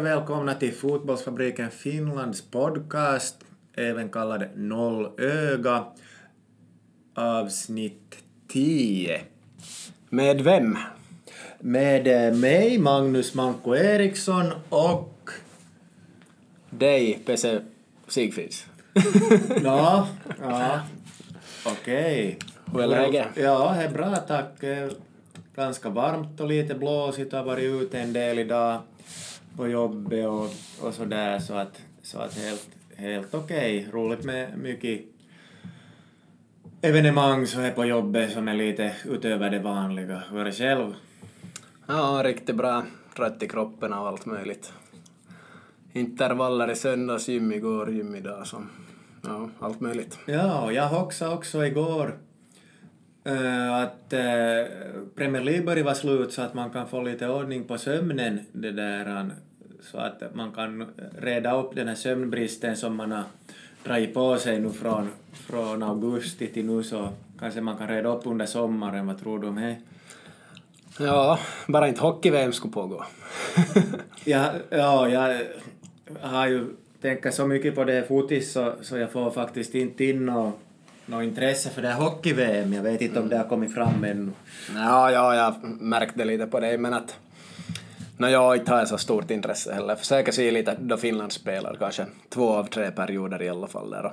Och välkomna till Fotbollsfabriken Finlands podcast, även kallad Noll öga, avsnitt 10. Med vem? Med eh, mig, Magnus Manko Eriksson och... Dig, PC Sigfrids. Ja, ja, okej. Hur är läget? Ja, det är bra tack. Eh, Ganska varmt och lite blåsigt, har varit ute en del idag på jobbet och, och sådär så att, så att helt, helt okej. Roligt med mycket evenemang så är på jobbet som är lite utöver det vanliga. Hur är det själv? Ja, riktigt bra. Trött i kroppen av allt möjligt. Intervaller i söndags, gym igår, gym idag. Så, ja, allt möjligt. Ja, och jag hoxade också igår eh, att uh, Premier League börjar vara slut så att man kan få lite ordning på sömnen det där, så att man kan reda upp den här sömnbristen som man har dragit på sig nu från, från augusti till nu så kanske man kan reda upp under sommaren. Vad tror du om det? Ja, bara inte hockey-VM skulle pågå. ja, ja, jag har ju tänkt så mycket på det fotis så, så jag får faktiskt inte in något något intresse för det här hockey-VM. Jag vet inte om det har kommit fram ännu. Ja, ja, jag märkte lite på dig, men att jag inte har så stort intresse heller. Försöker se lite då Finland spelar, kanske två av tre perioder i alla fall där.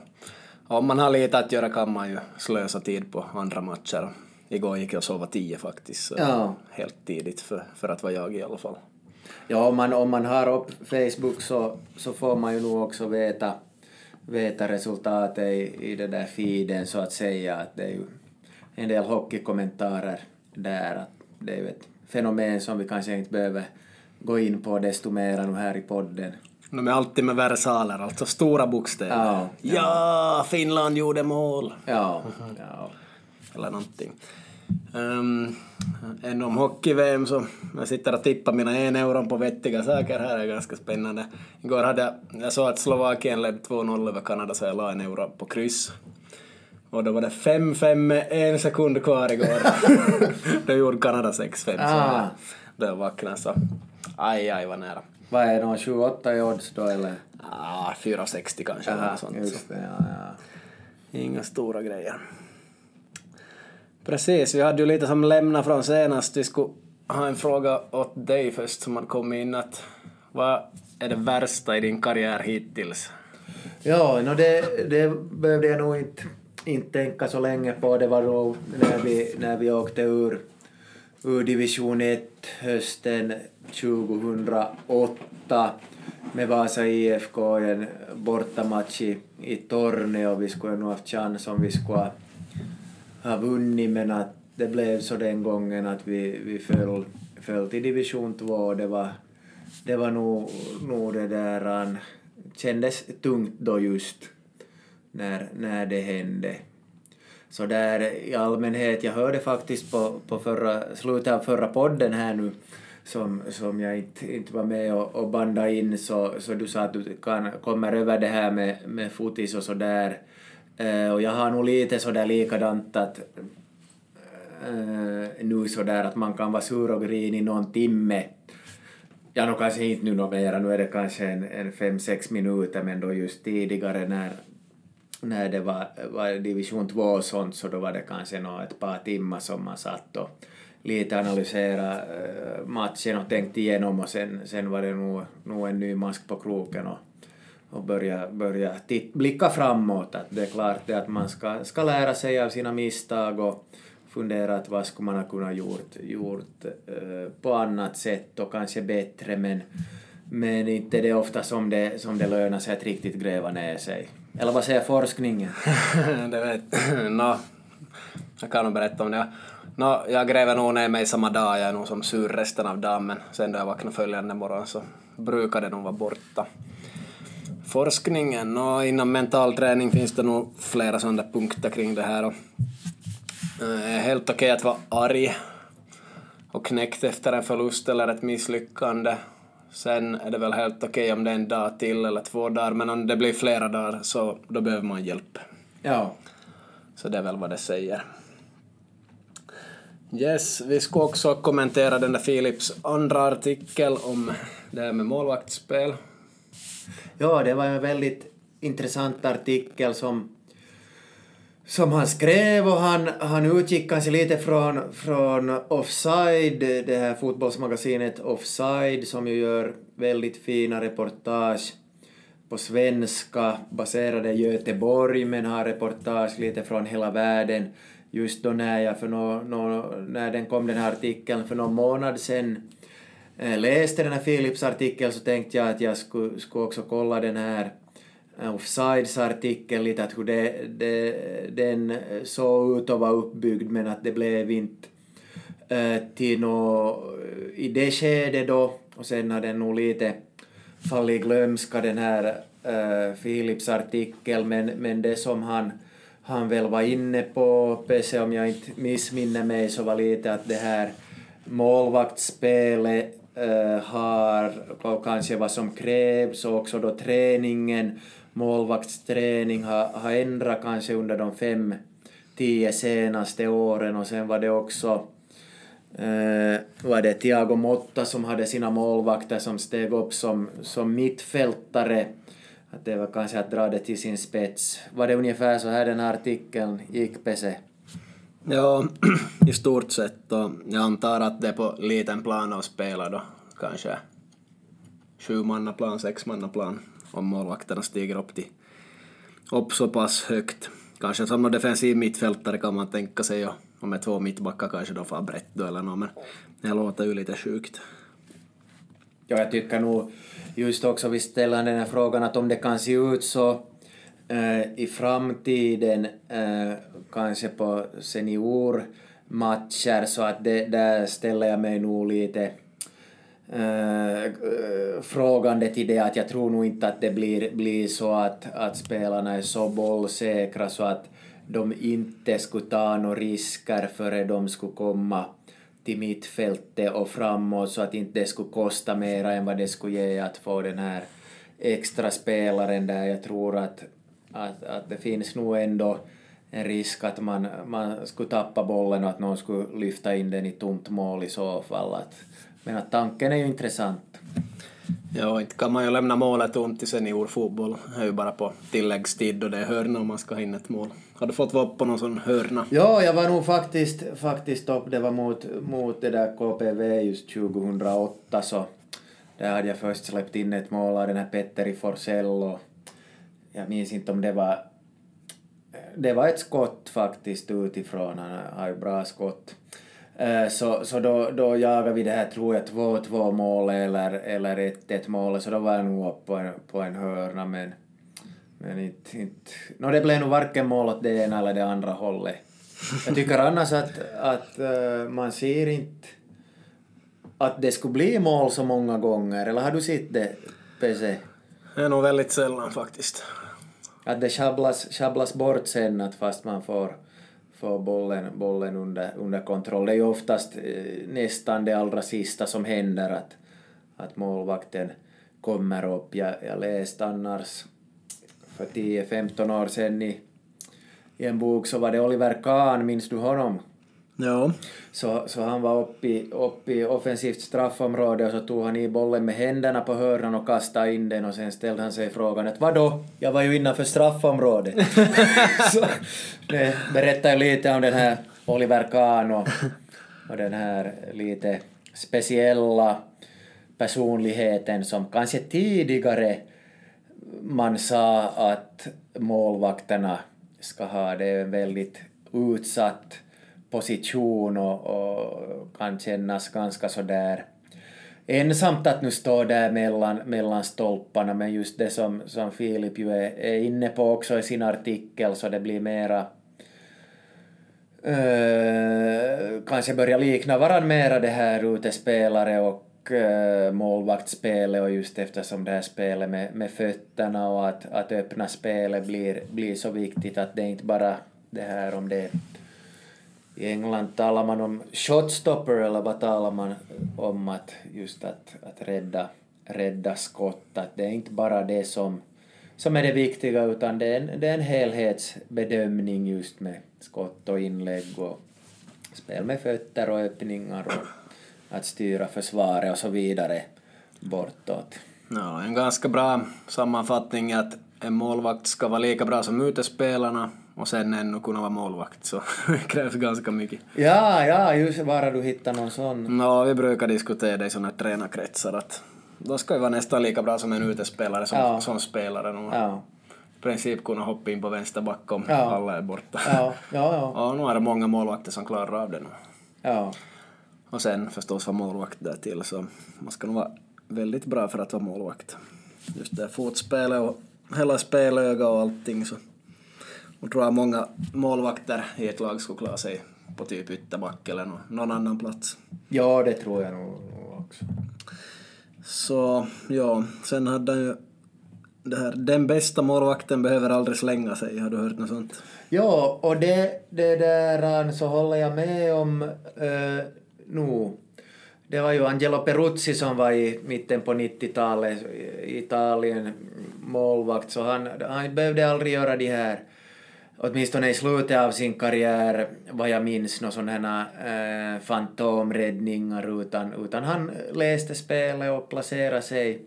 Och om man har lite att göra kan man ju slösa tid på andra matcher. Igår gick jag och sova tio faktiskt, ja. helt tidigt för, för att vara jag i alla fall. Ja, om man, om man har upp Facebook så, så får man ju nog också veta, veta resultatet i, i den där feeden så att säga. Att det är ju en del hockeykommentarer där. Att det är ju ett fenomen som vi kanske inte behöver gå in på desto mera nu här i podden. De är alltid med versaler, alltså stora bokstäver. Ja, ja. ja Finland gjorde mål. Ja, ja. Eller någonting. Um, än om hockey-VM så jag sitter och tippar mina en euron på vettiga saker här, är ganska spännande. Igår hade jag, jag såg att Slovakien ledde 2-0 över Kanada så jag la en euro på kryss. Och då var det 5-5 med en sekund kvar igår. då gjorde Kanada 6-5 ah. så det vaknade så Aj, aj vad nära. Vad är det, 28 i odds då eller? Ja, 4,60 kanske eller något sånt. Just det, ja, ja. Inga stora grejer. Precis, vi hade ju lite som lämna från senast. Vi skulle ha en fråga åt dig först som hade kommit in. Att, vad är det värsta i din karriär hittills? Ja, no det, det behövde jag nog inte, inte tänka så länge på. Det var då när vi, när vi åkte ur, ur division 1 hösten 2008 med Vasa IFK i en bortamatch i, i Torneo. Vi skulle nog haft chans om vi skulle ha vunnit men att det blev så den gången att vi, vi föll, föll till division 2 det var, det var nog, nog det där kändes tungt då just när, när det hände. Så där i allmänhet, jag hörde faktiskt på, på förra, slutet av förra podden här nu som, som jag inte, inte var med och, och banda in så, så du sa att du kan, kommer över det här med, med fotis och sådär. Eh, och jag har nog lite sådär likadant att eh, nu sådär att man kan vara sur och grinig någon timme. Ja, nog kanske inte nu något mera, nu är det kanske en, en fem, sex minuter, men då just tidigare när, när det var, var division 2 och sånt så då var det kanske nå ett par timmar som man satt och lite analysera eh, matchen och tänkte igenom och sen, sen var det nog, nog en ny mask på kroken och, och börja, börja titt, blicka framåt. Att det är klart det att man ska, ska lära sig av sina misstag och fundera att vad skulle man ha kunnat gjort, gjort uh, på annat sätt och kanske bättre men, men inte det är ofta som det, som det lönar sig att riktigt gräva ner sig. Eller vad säger forskningen? det vet... no, jag kan nog berätta om det. No, jag gräver nog ner mig samma dag, jag är nog som sur resten av dagen men sen då jag vaknar följande morgon så brukar det nog vara borta. Forskningen och inom mental träning finns det nog flera sådana punkter kring det här och eh, är helt okej okay att vara arg och knäckt efter en förlust eller ett misslyckande. Sen är det väl helt okej okay om det är en dag till eller två dagar men om det blir flera dagar så då behöver man hjälp. Ja. Så det är väl vad det säger. Yes, vi ska också kommentera den där Philips andra artikel om det här med målvaktsspel. Ja, det var en väldigt intressant artikel som, som han skrev och han, han utgick kanske lite från, från Offside, det här fotbollsmagasinet Offside som ju gör väldigt fina reportage på svenska, baserade i Göteborg men har reportage lite från hela världen. Just då när jag för no, no, när den kom den här artikeln för någon månad sedan eh, läste den här Philips artikeln så tänkte jag att jag skulle, skulle också kolla den här Eh, Offsides artikel lite att hur det, det, den eh, såg ut och var uppbyggd men att det blev inte äh, till nå i det skedet då. Och sen har den nog lite fallit i glömska den här äh, Philips artikel men, men det som han, han väl var inne på, PC om jag inte missminner mig, så var lite att det här målvaktsspelet äh, har, och kanske vad som krävs och också då träningen, målvaktsträning har, har ändrat kanske under de fem, tio senaste åren och sen var det också eh, var det Thiago Motta som hade sina målvakter som steg upp som, som mittfältare. Att det var kanske att dra det till sin spets. Var det ungefär så här den här artikeln gick, Pese? Ja, i stort sett. Och jag antar att det är på liten plan att spela då. Kanske sju plan, sex plan om målvakterna stiger upp, till, upp så pass högt. Kanske som någon defensiv mittfältare kan man tänka sig och och med två mittbackar kanske de får brett då eller något, men det låter ju lite sjukt. Ja, jag tycker nog just också vi ställer den här frågan att om det kan se ut så eh, i framtiden, eh, kanske på seniormatcher, så att det, där ställer jag mig nog lite Eh, Frågande till det att jag tror nog inte att det blir, blir så att, att spelarna är så bollsäkra så att de inte skulle ta några risker före de skulle komma till mittfältet och framåt så att inte det skulle kosta mer än vad det skulle ge att få den här extra spelaren där. Jag tror att, att, att det finns nog ändå en risk att man, man skulle tappa bollen och att någon skulle lyfta in den i tomt mål i så fall. Att, men att tanken är ju intressant. Ja, inte kan man ju lämna målet tomt i seniorfotboll. Det är ju bara på tilläggstid och det är hörna om man ska hinna ett mål. Har du fått vara på någon sån hörna? Ja, jag var nog faktiskt, faktiskt upp. Det var mot, mot det där KPV just 2008 så där hade jag först släppt in ett mål av den här Petteri Forsell och jag minns inte om det var det var ett skott faktiskt utifrån, han har ju bra skott. Eh, så, så då, då jagade vi det här, tror jag, 2-2 mål eller, eller 1-1 mål, så då var jag nog på en, på en hörna, men, men inte, inte... No, det blev nog varken mål åt det ena eller det andra hållet. Jag tycker annars att, att uh, man ser inte att det skulle bli mål så många gånger, eller har du sett det, PC? Det är nog väldigt sällan faktiskt. Att det schabblas, schabblas bort sen, att fast man får få bollen, bollen under, under kontroll. Det är ju oftast eh, nästan det allra sista som händer att, att målvakten kommer upp. Jag, jag läste annars för 10-15 år sedan i, i en bok så var det Oliver Kahn, minns du honom? Ja. Så, så han var uppe i, upp i offensivt straffområde och så tog han i bollen med händerna på hörnan och kastade in den och sen ställde han sig frågan att vadå, jag var ju innanför straffområdet. så det berättar lite om den här Oliver Kahn och, och den här lite speciella personligheten som kanske tidigare man sa att målvakterna ska ha. Det är en väldigt utsatt position och, och kan kännas ganska sådär ensamt att nu stå där mellan, mellan stolparna. Men just det som, som Filip ju är, är inne på också i sin artikel så det blir mera Uh, kanske börjar likna varandra mera det här utespelare och uh, målvaktsspelet och just eftersom det här spelet med, med fötterna och att, att öppna spelet blir, blir så viktigt att det inte bara det här om det i England talar man om shotstopper eller vad talar man om att just att, att rädda, rädda skott, att det är inte bara det som, som är det viktiga utan det är, en, det är en helhetsbedömning just med skott och inlägg och spel med fötter och öppningar och att styra försvaret och så vidare bortåt. Ja, en ganska bra sammanfattning är att en målvakt ska vara lika bra som utespelarna och sen ännu kunna vara målvakt, så det krävs ganska mycket. Ja, ja, just bara du hittar någon sån. Nå, vi brukar diskutera det i sådana tränarkretsar att då ska vi vara nästan lika bra som en utespelare som, Ja. som spelare. Ja, I princip kunna hoppa in på vänster back om Ja. alla är borta. ja, ja, ja. Och nu är det många målvakter som klarar av det nu. ja. Och sen förstås vara målvakt där till så man ska nog vara väldigt bra för att vara målvakt. Just det fotspelet och hela spelöga och allting så jag tror att många målvakter i ett lag skulle klara sig på typ ytterback eller nå- någon annan plats. Ja, det tror jag nog också. Så ja, sen hade han ju det här, den bästa målvakten behöver aldrig slänga sig, har du hört något sånt? Ja, och det, det där så håller jag med om uh, nu. Det var ju Angelo Peruzzi som var i mitten på 90-talet i Italien målvakt, så han, han behövde aldrig göra de här, åtminstone i slutet av sin karriär, vad jag minns, några sådana uh, fantomräddningar, utan, utan han läste spelet och placerade sig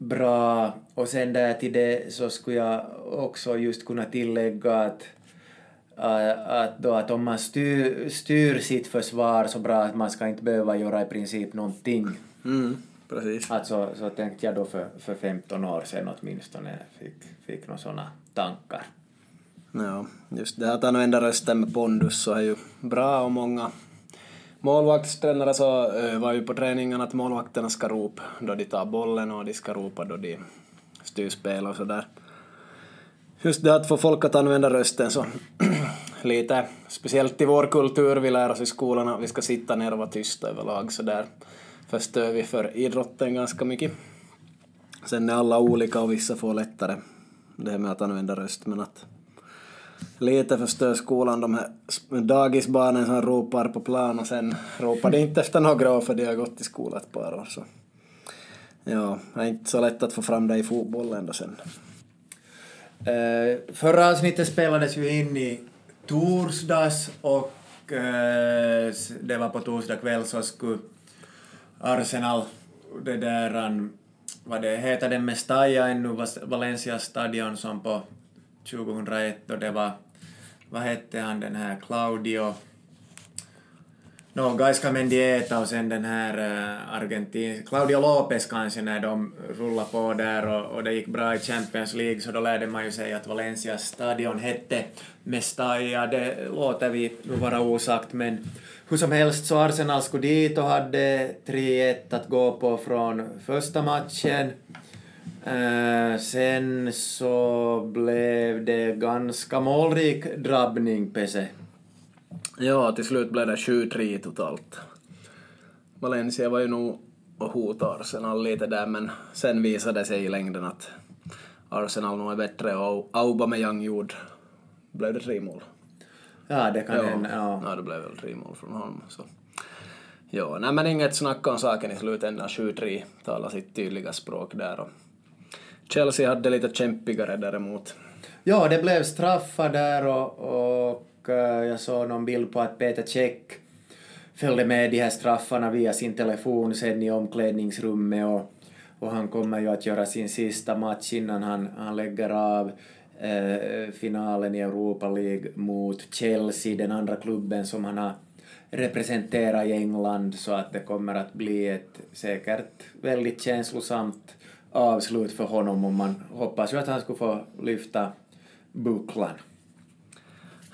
bra. Och sen där till det så skulle jag också just kunna tillägga att, äh, att, då att om man styr, styr sitt försvar så bra att man ska inte behöva göra i princip någonting. Mm, precis. Alltså så tänkte jag då för, för 15 år sedan åtminstone fick, fick några sådana tankar. Ja, just det att använda rösten med pondus så är ju bra och många målvaktstränare så eh, övar ju på träningen att målvakterna ska ropa då de tar bollen och de ska ropa då de styr spel och sådär. Just det att få folk att använda rösten så lite, speciellt i vår kultur, vi lär oss i skolan att vi ska sitta ner och vara tysta överlag så där förstör vi för idrotten ganska mycket. Sen är alla olika och vissa får lättare det här med att använda röst men att lite förstör skolan de här dagisbarnen som ropar på plan och sen ropar de inte efter några år för de har gått i skolan ett par år så ja, det är inte så lätt att få fram det i fotbollen då sen. Eh, förra avsnittet spelades ju in i torsdags och eh, det var på torsdag kväll så skulle Arsenal, det där, vad det heter den Mestalla ännu, Valencia stadion som på 2001 då det var, vad hette han den här, Claudio No, Gaisca Mendieta och sen den här eh, Argentin, Claudio Lopez kanske när de rullade på där och, och det gick bra i Champions League så då lärde man ju sig att Valencias stadion hette Mestalla, det låter vi nu vara osagt men hur som helst så Arsenal skulle dit och hade 3-1 att gå på från första matchen. Eh, sen så blev det ganska målrik drabbning, Pese. Ja, till slut blev det 7-3 totalt. Valencia var ju nog och hotade Arsenal lite där men sen visade det sig i längden att Arsenal nog är bättre och Aubameyang gjorde, blev det tre mål? Ja, det kan hända. Ja. ja, det blev väl tre mål från honom. Så. Ja, nej men inget snack om saken i slutändan. 7-3 talar sitt tydliga språk där. Och Chelsea hade lite kämpigare däremot. ja, det blev straffar där och, och eh, jag såg någon bild på att Peter Cech följde med de här straffarna via sin telefon sen i omklädningsrummet och, och han kommer ju att göra sin sista match innan han, han lägger av eh, finalen i Europa League mot Chelsea, den andra klubben som han har representerat i England, så att det kommer att bli ett säkert väldigt känslosamt avslut för honom och man hoppas ju att han skulle få lyfta bucklan.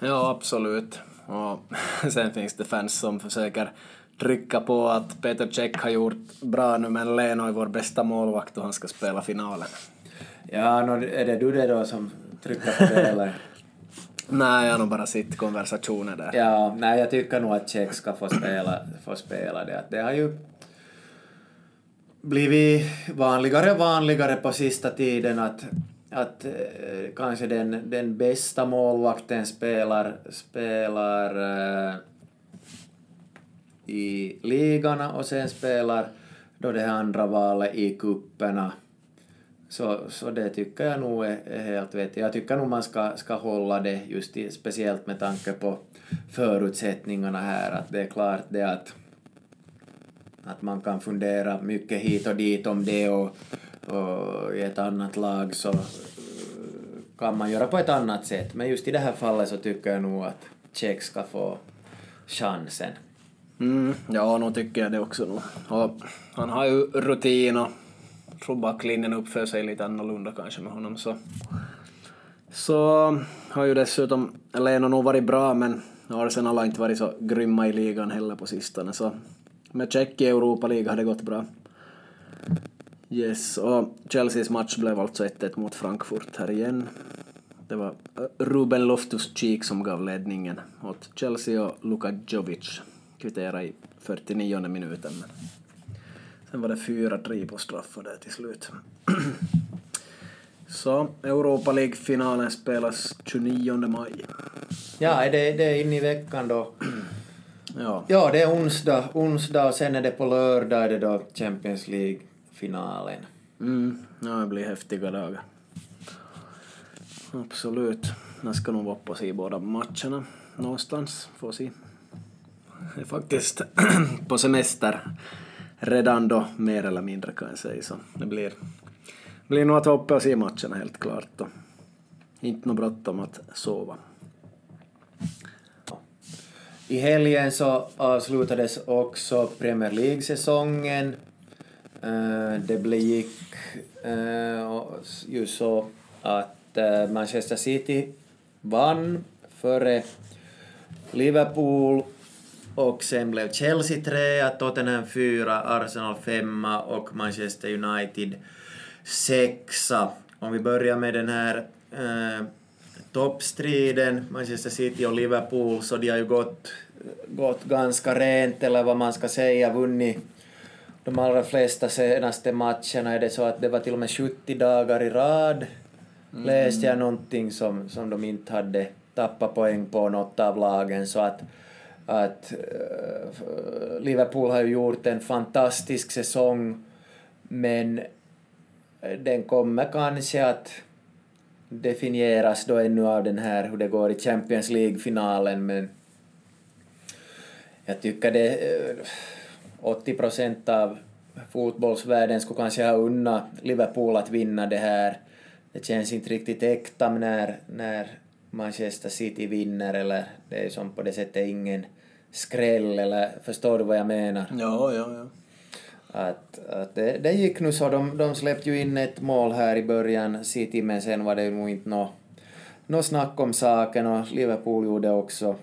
Ja, absolut. Och sen finns det fans som försöker trycka på att Peter Cech har gjort bra nu men Leno är vår bästa målvakt och han ska spela finalen. Ja, nå, är det du det då som trycker på det eller? Nej, jag har nog bara sett konversationer där. Ja, nej, jag tycker nog att Tjeck ska få spela, få spela det. Att det har ju blivit vanligare och vanligare på sista tiden att, att eh, kanske den, den bästa målvakten spelar, spelar eh, i ligorna och sen spelar då det här andra valet i kupperna. Så, så det tycker jag nog är, är helt vettigt. Jag tycker nog man ska, ska hålla det just i, speciellt med tanke på förutsättningarna här. Att det är klart det att, att man kan fundera mycket hit och dit om det och, och i ett annat lag så eh, kan man göra på ett annat sätt. Men just i det här fallet så tycker jag nog att Tjeck ska få chansen. Mm, ja, nog tycker jag det också. nog. Och han har ju rutin och tror backlinjen uppför sig lite annorlunda kanske med honom. Så, så har ju dessutom Leno nog varit bra men Arsenal har inte varit så grymma i ligan heller på sistone. Så med Tjeck i Europa League har det gått bra. Yes, och Chelseas match blev alltså 1-1 mot Frankfurt här igen. Det var eh, Ruben Loftus-Cheek som gav ledningen åt Chelsea och Luka Jovic kvitterade i 49 minuten. Men sen var det 4-3 på straffar där till slut. Så Europa League-finalen spelas 29 maj. Ja, är det, det är inne i veckan då. Ja. Ja, det är onsdag, onsdag och sen är det på lördag är det då Champions League-finalen. Mm, ja, det blir häftiga dagar. Absolut. Jag ska nog vara på se båda matcherna någonstans. Får se. Jag är faktiskt på semester redan då, mer eller mindre kan jag säga. Så det blir, blir nog att uppe och se matcherna helt klart. Och inte något bråttom att sova. I helgen så avslutades också Premier League-säsongen. Eh, det blev eh, ju så att eh, Manchester City vann före Liverpool och sen blev Chelsea trea, Tottenham fyra, Arsenal femma och Manchester United sexa. Om vi börjar med den här toppstriden, Manchester City och Liverpool, så de har ju gått, gått ganska rent, eller vad man ska säga, vunnit de allra flesta senaste matcherna. Är det så att det var till och med 70 dagar i rad, läste jag någonting som, som de inte hade tappat poäng på något av lagen, så att att eh, Liverpool har ju gjort en fantastisk säsong men den kommer kanske att definieras då ännu av den här hur det går i Champions League-finalen men jag tycker det eh, 80 procent av fotbollsvärlden skulle kanske ha unnat Liverpool att vinna det här. Det känns inte riktigt äkta när, när Manchester City vinner eller det är som på det sättet ingen skräll eller förstår du vad jag menar? Ja, ja, ja. Att, att det, det gick nu så, de, de släppte ju in ett mål här i början, City, men sen var det ju nog inte något nå snack om saken och Liverpool gjorde också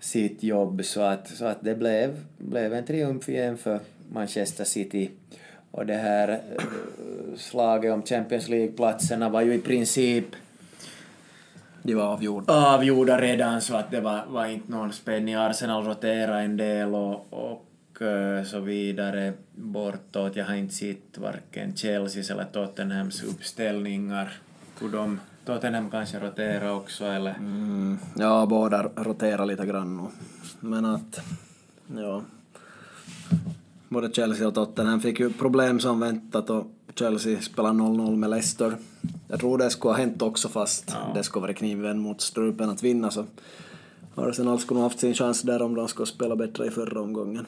sitt jobb så att, så att det blev, blev en triumf igen för Manchester City. Och det här eh, slaget om Champions League-platserna var ju i princip De var avgjorda. avgjorda redan så att det var, var inte någon spänning. Arsenal roterade en del och, och så vidare bortåt. Jag har inte sett varken Chelseas eller Tottenhams uppställningar. Hur de, Tottenham kanske roterar också eller? Mm, ja, båda roterar lite grann nog. Men att, ja. Både Chelsea och Tottenham fick ju problem som väntat och Chelsea spelar 0-0 med Leicester. Jag tror det skulle ha hänt också fast det skulle vara kniven mot strupen att vinna så Arsenal skulle nog haft sin chans där om de skulle spela bättre i förra omgången.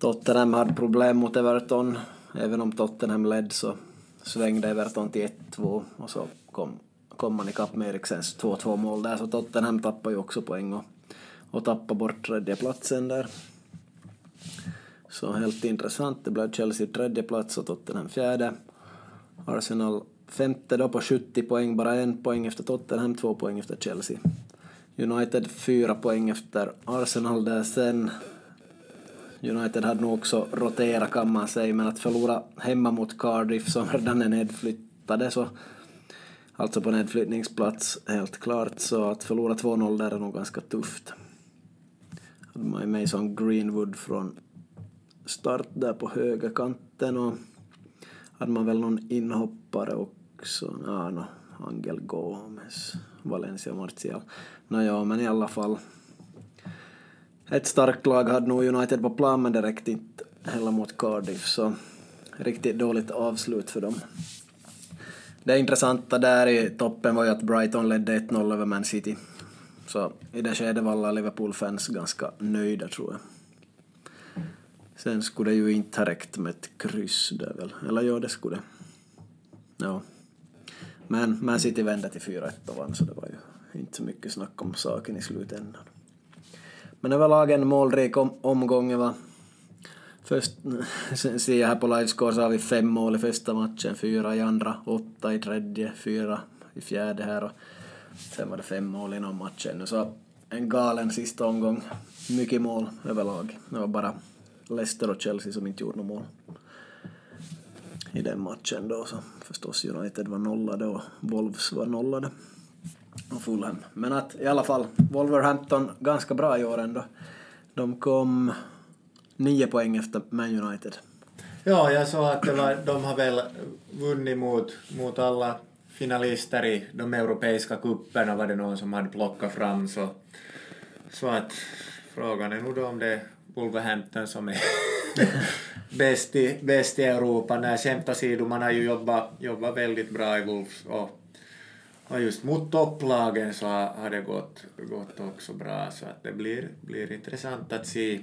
Tottenham hade problem mot Everton. Även om Tottenham ledde så svängde Everton till 1-2 och så kom, kom man ikapp med Eriksens 2-2 mål där så Tottenham tappade ju också poäng och, och tappade bort tredje platsen där. Så helt intressant. Det blev Chelsea tredje plats och Tottenham fjärde. Arsenal femte då på 70 poäng, bara en poäng efter Tottenham, två poäng efter Chelsea. United fyra poäng efter Arsenal där sen. United hade nog också roterat kan man säga, men att förlora hemma mot Cardiff som redan är nedflyttade så alltså på nedflyttningsplats helt klart, så att förlora 2-0 där är nog ganska tufft. Hade man ju Mason Greenwood från start där på högerkanten och hade man väl någon inhoppare också. Ja, no, Angel Gomes, Valencia Martial. Nåja, men i alla fall. Ett starkt lag hade nog United på plan, men det räckte inte heller mot Cardiff, så riktigt dåligt avslut för dem. det intressanta där i toppen var ju att Brighton ledde 1-0 över Man City. Så i det skedet var alla Liverpool-fans ganska nöjda tror jag. Sen skulle det ju inte ha räckt med ett kryss där väl, eller ja, det skulle det. Ja. Men Man City vände till 4-1 och vann, så det var ju inte så mycket snack om saken i slutändan. Men överlag en målrik om, omgång Va? Först ser jag här på livescore så har vi fem mål i första matchen, fyra i andra, åtta i tredje, fyra i fjärde här och sen var det fem mål inom matchen. Så en galen sista omgång. Mycket mål överlag. Det var bara Leicester och Chelsea som inte gjorde något mål i den matchen då. Så förstås United var nollade och Wolves var nollade. Och Fulham. Men att i alla fall, Wolverhampton ganska bra i år ändå. De kom nio poäng efter Man United. Ja, jag såg att det var, de har väl vunnit mot, mot alla finalister i de europeiska kupperna var det någon som hade plockat fram så, så att frågan är nog då om det är Wolverhampton som är bäst, i, bäst i Europa. När skämt åsido, man har ju jobbat, jobbat väldigt bra i Wolves och, och just mot topplagen så har det gått, gått också bra så att det blir, blir intressant att se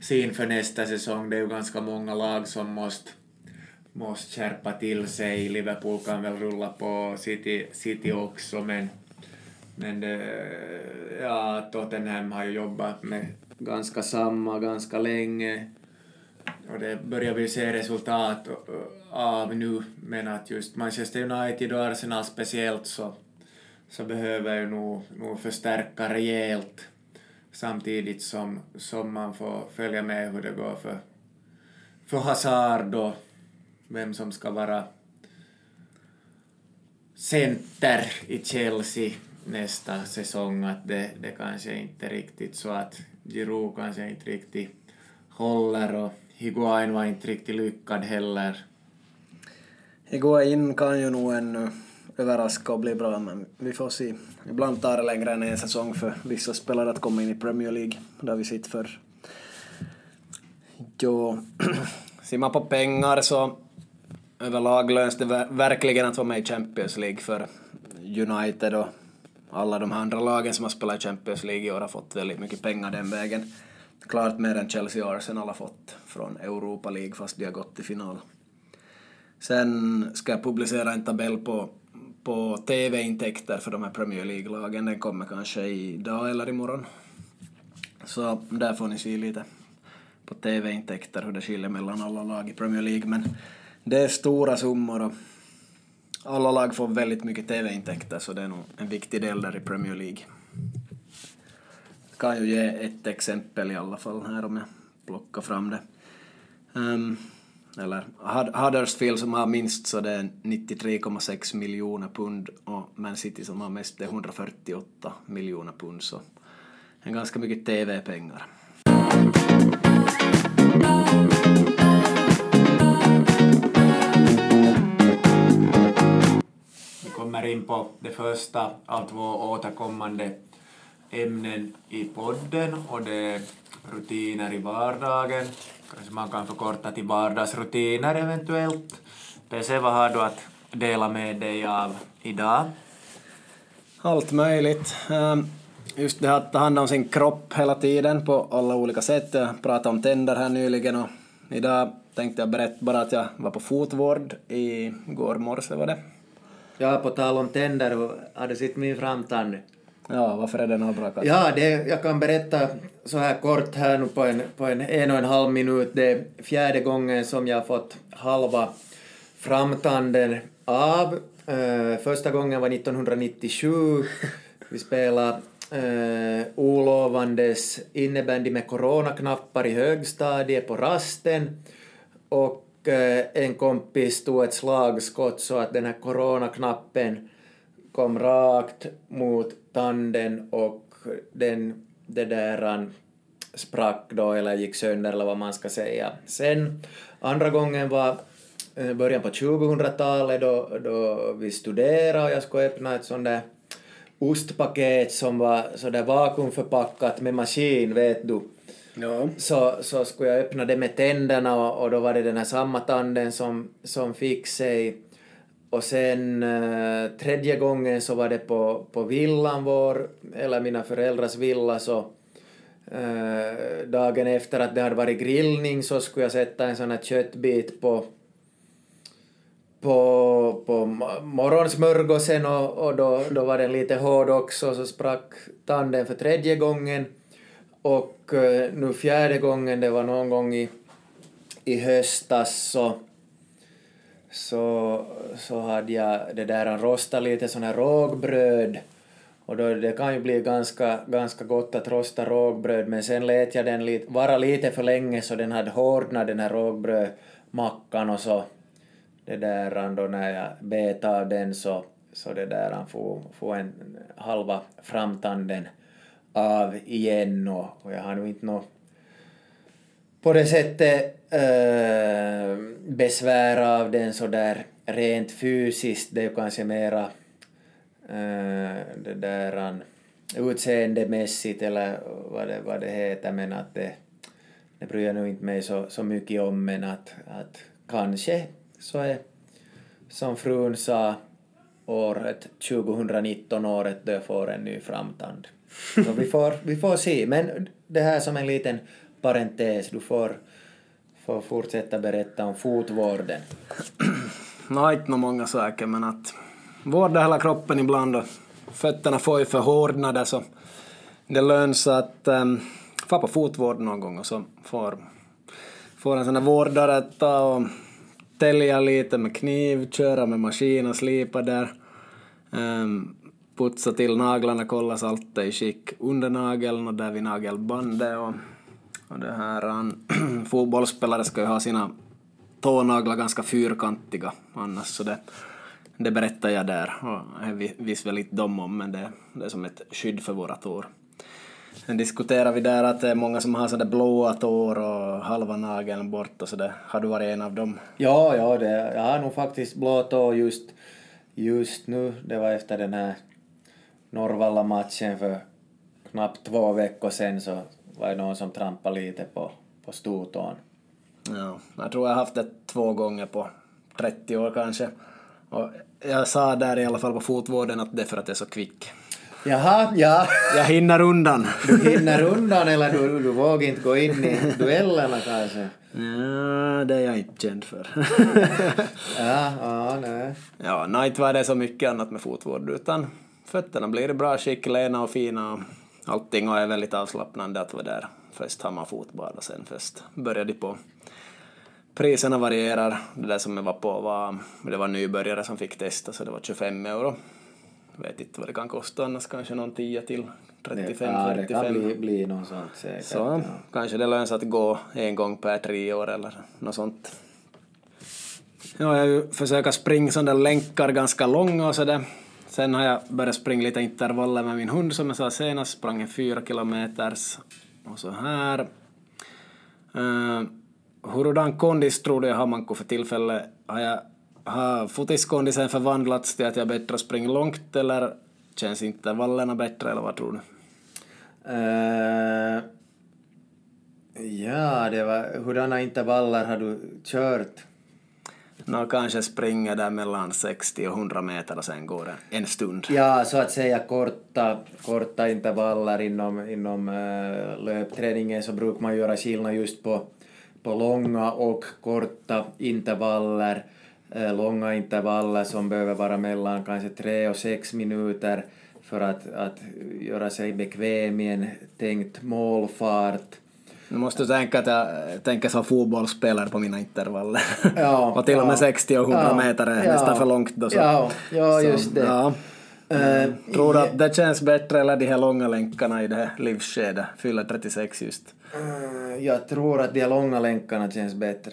se inför nästa säsong. Det är ju ganska många lag som måste måste skärpa till sig. Liverpool kan väl rulla på, City, City också, men, men det, ja, Tottenham har ju jobbat med ganska samma ganska länge och det börjar vi se resultat av nu, men att just Manchester United och Arsenal speciellt så, så behöver ju nog, nog förstärka rejält samtidigt som, som man får följa med hur det går för, för Hazard och vem som ska vara center i Chelsea nästa säsong, att det, det kanske inte riktigt så att Giroud kanske inte riktigt håller och Higuain var inte riktigt lyckad heller. Higuain kan ju nog ännu eh, överraska och bli bra, men vi får se. Ibland tar det längre än en säsong för vissa spelare att komma in i Premier League. Det har vi sett förr. Jo, ser man på pengar så överlag löns det verkligen att vara med i Champions League för United och alla de andra lagen som har spelat i Champions League i år har fått väldigt mycket pengar den vägen. Klart mer än Chelsea och Arsenal har fått från Europa League fast de har gått till final. Sen ska jag publicera en tabell på på TV-intäkter för de här Premier League-lagen. Den kommer kanske idag eller imorgon. Så där får ni se lite på TV-intäkter hur det skiljer mellan alla lag i Premier League. Men det är stora summor och alla lag får väldigt mycket TV-intäkter så det är nog en viktig del där i Premier League. Jag kan ju ge ett exempel i alla fall här om jag plockar fram det. Um, eller Huddersfield som har minst så det är 93,6 miljoner pund och Man City som har mest det är 148 miljoner pund så det är ganska mycket TV-pengar. Vi kommer in på det första av två återkommande ämnen i podden och det är rutiner i vardagen Kanske man kan förkorta till vardagsrutiner eventuellt. PC, vad har du att dela med dig av idag? Allt möjligt. Ehm, just det att ta hand om sin kropp hela tiden på alla olika sätt. Jag pratade om tänder här nyligen och idag tänkte jag berätta bara att jag var på fotvård i går morse var det. Ja, på tal om tänder, har du sett min framtand? Ja, varför är den avbrakad? Ja, det, jag kan berätta så här kort här nu på en, på en en och en halv minut. Det är fjärde gången som jag har fått halva framtanden av. Uh, första gången var 1997. Vi spelade uh, olovandes innebandy med coronaknappar i högstadiet på rasten. Och uh, en kompis tog ett slagskott så att den här coronaknappen kom rakt mot tanden och den, det där sprack då eller gick sönder eller vad man ska säga. Sen andra gången var eh, början på 2000-talet då, då vi studerade och jag skulle öppna ett sånt där ostpaket som var sådär vakuumförpackat med maskin, vet du. Ja. Så, så skulle jag öppna det med tänderna och, och då var det den här samma tanden som, som fick sig och sen eh, tredje gången så var det på, på villan vår, eller mina föräldrars villa, så eh, dagen efter att det hade varit grillning så skulle jag sätta en sån här köttbit på på, på morgonsmörgåsen och, och då, då var den lite hård också så sprack tanden för tredje gången. Och eh, nu fjärde gången, det var någon gång i, i höstas så så, så hade jag det där rostat lite sån här rågbröd. Och då, det kan ju bli ganska, ganska gott att rosta rågbröd men sen lät jag den lite, vara lite för länge så den hade hårdnat den här rågbrödmackan och så. Det där då när jag bet av den så, så det där han får, får en halva framtanden av igen och, och jag har nu inte något på det sättet äh, besvär av den så där rent fysiskt, det är ju kanske mera äh, det där utseendemässigt eller vad det, vad det heter men att det, det bryr jag nog inte mig så, så mycket om men att, att kanske så är som frun sa året 2019 året då jag får en ny framtand. Så vi får, vi får se men det här som en liten parentes, du får, får fortsätta berätta om fotvården. Nå, inte många saker, men att vårda hela kroppen ibland och fötterna får ju förhårdnader så det löns att um, få på fotvård någon gång och så får, får en sån där vårdare ta och tälja lite med kniv, köra med maskin och slipa där. Um, putsa till naglarna, kolla så allt är i skick under nageln och där vid nagelbandet och och det här, ähm, en fotbollsspelare ska ju ha sina tånaglar ganska fyrkantiga annars så det, det berättar jag där och det visste väl inte de om men det, det är som ett skydd för våra tår. Sen diskuterar vi där att det är många som har sådär blåa tår och halva nageln bort och sådär. Har du varit en av dem? Ja, ja, det, jag har nog faktiskt blå tår just, just nu. Det var efter den här Norvalla-matchen för knappt två veckor sedan så var det någon som trampade lite på, på stortån. Ja, jag tror jag har haft det två gånger på 30 år kanske. Och jag sa där i alla fall på fotvården att det är för att jag är så kvick. Jaha, ja. Jag hinner undan. Du hinner undan eller du, du vågar inte gå in i duellerna kanske? Ja, det är jag inte känd för. ja, ja, nej. Ja, nej, var det så mycket annat med fotvård utan fötterna blir i bra skick, lena och fina och allting och är väldigt avslappnande att vara där. Först har man fotbad och sen först började på. Priserna varierar. Det där som jag var på var, det var nybörjare som fick testa så det var 25 euro. Jag vet inte vad det kan kosta annars, kanske någon 10 till 35, ja, 45. det kan bli, bli något sånt säkert. Så ja. kanske det lönar sig att gå en gång per tre år eller något sånt. Ja, jag försöker springa sådana länkar ganska långa och sådär. Sen har jag börjat springa lite intervaller med min hund som jag sa senast, sprang en fyra kilometers och så här. Uh, hurudan kondis tror du jag har Manko för tillfället? Har, jag, har fotiskondisen förvandlats till att jag bättre springer långt eller känns intervallerna bättre eller vad tror du? Uh, ja, det var, hurdana intervaller har du kört? Nå, kanske springer där mellan 60 och 100 meter och sen går det en stund. Ja, så att säga korta, korta intervaller inom, inom äh, löpträningen så brukar man göra skillnad just på, på långa och korta intervaller. Äh, långa intervaller som behöver vara mellan kanske 3 och 6 minuter för att, att göra sig bekväm i en tänkt målfart nu måste tänka att jag tänker som fotbollsspelare på mina intervaller. Ja, och till och med ja, 60 och 100 ja, meter är ja, nästan för långt då. Så. Ja, ja just det. Ja. Uh, tror du att det känns bättre eller de här långa länkarna i det här livsskedet, fyller 36 just? Uh, jag tror att de här långa länkarna känns bättre.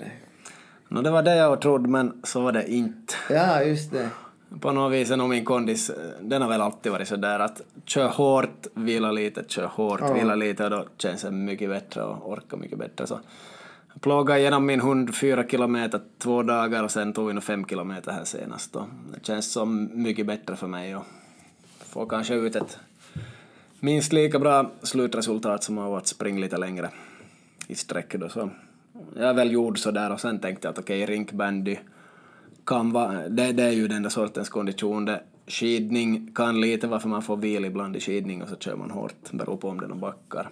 No, det var det jag trodde men så var det inte. Ja, just det på något vis är nog min kondis, den har väl alltid varit så där att kör hårt, vila lite, kör hårt, ja. vila lite och då känns det mycket bättre och orkar mycket bättre. Så plågade igenom min hund fyra kilometer två dagar och sen tog vi nog fem kilometer här senast. Och det känns som mycket bättre för mig och får kanske ut ett minst lika bra slutresultat som av att springa lite längre i sträck då. Så jag är väl gjord så där och sen tänkte jag att okej, okay, rinkbandy kan vara, det, det är ju den där sortens kondition. Det, skidning kan lite varför man får vila ibland i skidning och så kör man hårt, beror på om det är backar.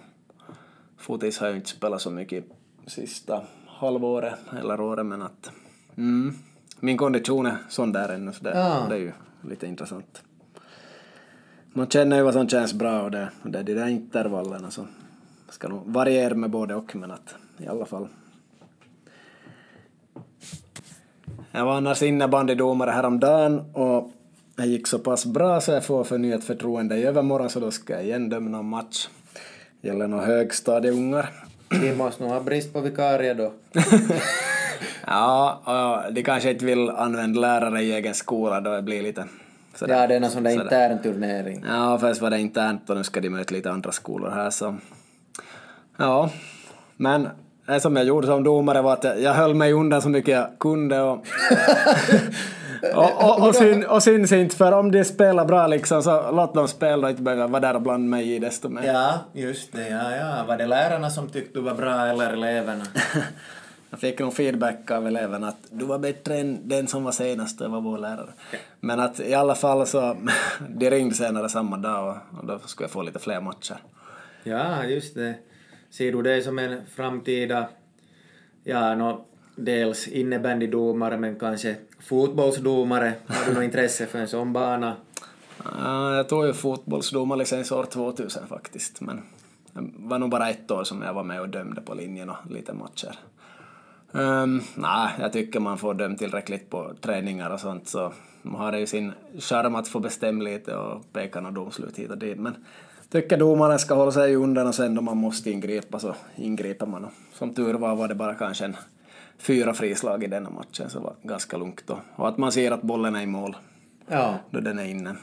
Fotis har ju inte spelat så mycket sista halvåret eller året men att mm, min kondition är sån där ännu så det, Ja. det är ju lite intressant. Man känner ju vad som känns bra och det, det är de där intervallerna så ska nog variera med både och men att i alla fall. Jag var annars innebandydomare häromdagen och det gick så pass bra så jag får förnyat förtroende i övermorgon så då ska jag igen döma någon match. Gäller nog högstadieungar. Vi måste nog ha brist på vikarie då. Ja, de kanske inte vill använda lärare i egen skola då det blir lite sådär. Ja, det är någon sån där intern turnering. Ja, först var det internt och nu ska de möta lite andra skolor här så... Ja, men det som jag gjorde som domare var att jag, jag höll mig undan så mycket jag kunde och... och, och, och, syn, och syns inte för om de spelar bra liksom så låt dem spela och inte behöva vara där och blanda mig i desto mer. Ja, just det. Ja, ja. Var det lärarna som tyckte du var bra eller eleverna? Jag fick nog feedback av eleverna att du var bättre än den som var senast och var vår lärare. Men att i alla fall så, de ringde senare samma dag och, och då skulle jag få lite fler matcher. Ja, just det. Ser du dig som en framtida, ja, no, dels innebandydomare men kanske fotbollsdomare? Har du något intresse för en sån bana? Ah, jag tog ju fotbollsdomarlicens år 2000 faktiskt, men det var nog bara ett år som jag var med och dömde på linjen och lite matcher. Um, nej, jag tycker man får döma tillräckligt på träningar och sånt så man har ju sin charm att få bestämma lite och peka något domslut hit och dit. Men tycker domaren ska hålla sig undan och sen då man måste ingripa så ingriper man. Och som tur var var det bara kanske en fyra frislag i denna matchen så det var ganska lugnt då. Och att man ser att bollen är i mål Ja. då den är inne.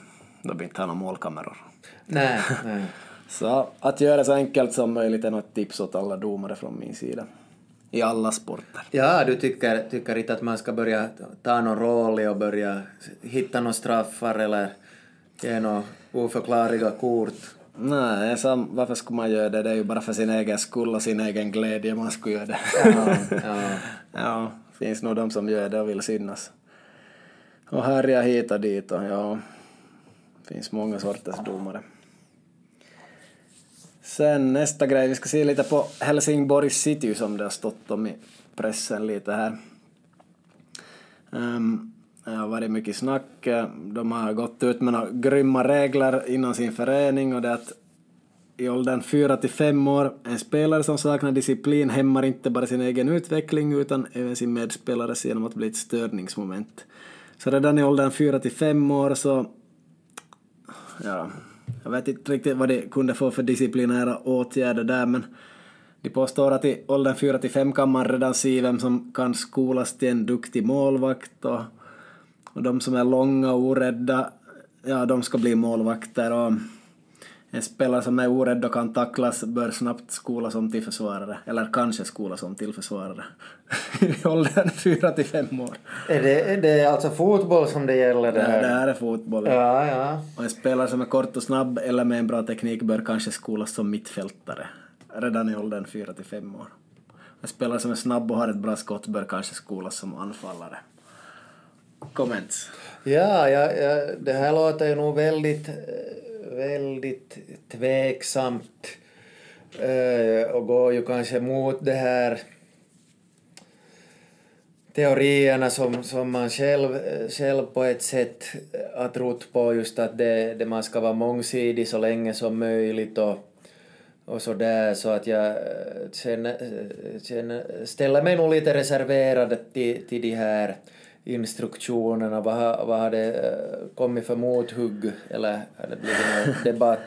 Då blir inte ha några målkameror. Nej, nej. Så att göra det så enkelt som möjligt är nog ett tips åt alla domare från min sida. I alla sporter. Ja, du tycker, tycker inte att man ska börja ta någon roll och börja hitta några straffar eller ge några oförklarliga kort? Nej, sam, varför skulle man göra det? Det är ju bara för sin egen skull och sin egen glädje man skulle göra det. Ja, ja. ja, finns nog de som gör det och vill synas. Och härja hit och dit och ja, finns många sorters domare. Sen nästa grej, vi ska se lite på Helsingborg City som det har stått om i pressen lite här. Um, det har varit mycket snack. Eh, de har gått ut med några grymma regler inom sin förening och det att i åldern 4 till 5 år, en spelare som saknar disciplin hämmar inte bara sin egen utveckling utan även sin medspelares genom att bli ett störningsmoment. Så redan i åldern 4 till 5 år så ja, jag vet inte riktigt vad det kunde få för disciplinära åtgärder där men de påstår att i åldern 4 till 5 kan man redan se vem som kan skolas till en duktig målvakt och, och de som är långa och orädda, ja de ska bli målvakter och en spelare som är orädd och kan tacklas bör snabbt skolas om till försvarare, eller kanske skolas om till försvarare. I åldern 4 till 5 år. Är det, är det alltså fotboll som det gäller det Det här? här är fotboll. Ja, ja. Och en spelare som är kort och snabb eller med en bra teknik bör kanske skolas som mittfältare redan i åldern 4 till 5 år. En spelare som är snabb och har ett bra skott bör kanske skolas som anfallare. Comments? Ja, ja, ja, det här låter ju nog väldigt, eh, väldigt tveksamt eh, och går ju kanske mot det här teorierna som, som man själv, eh, själv på ett sätt har trott på just att det, det man ska vara mångsidig så länge som möjligt och, och så där så att jag känner, känner, ställer mig nog lite reserverad till, till de här instruktionerna. Vad har, vad har det eh, kommit för mothugg eller har det blivit någon debatt?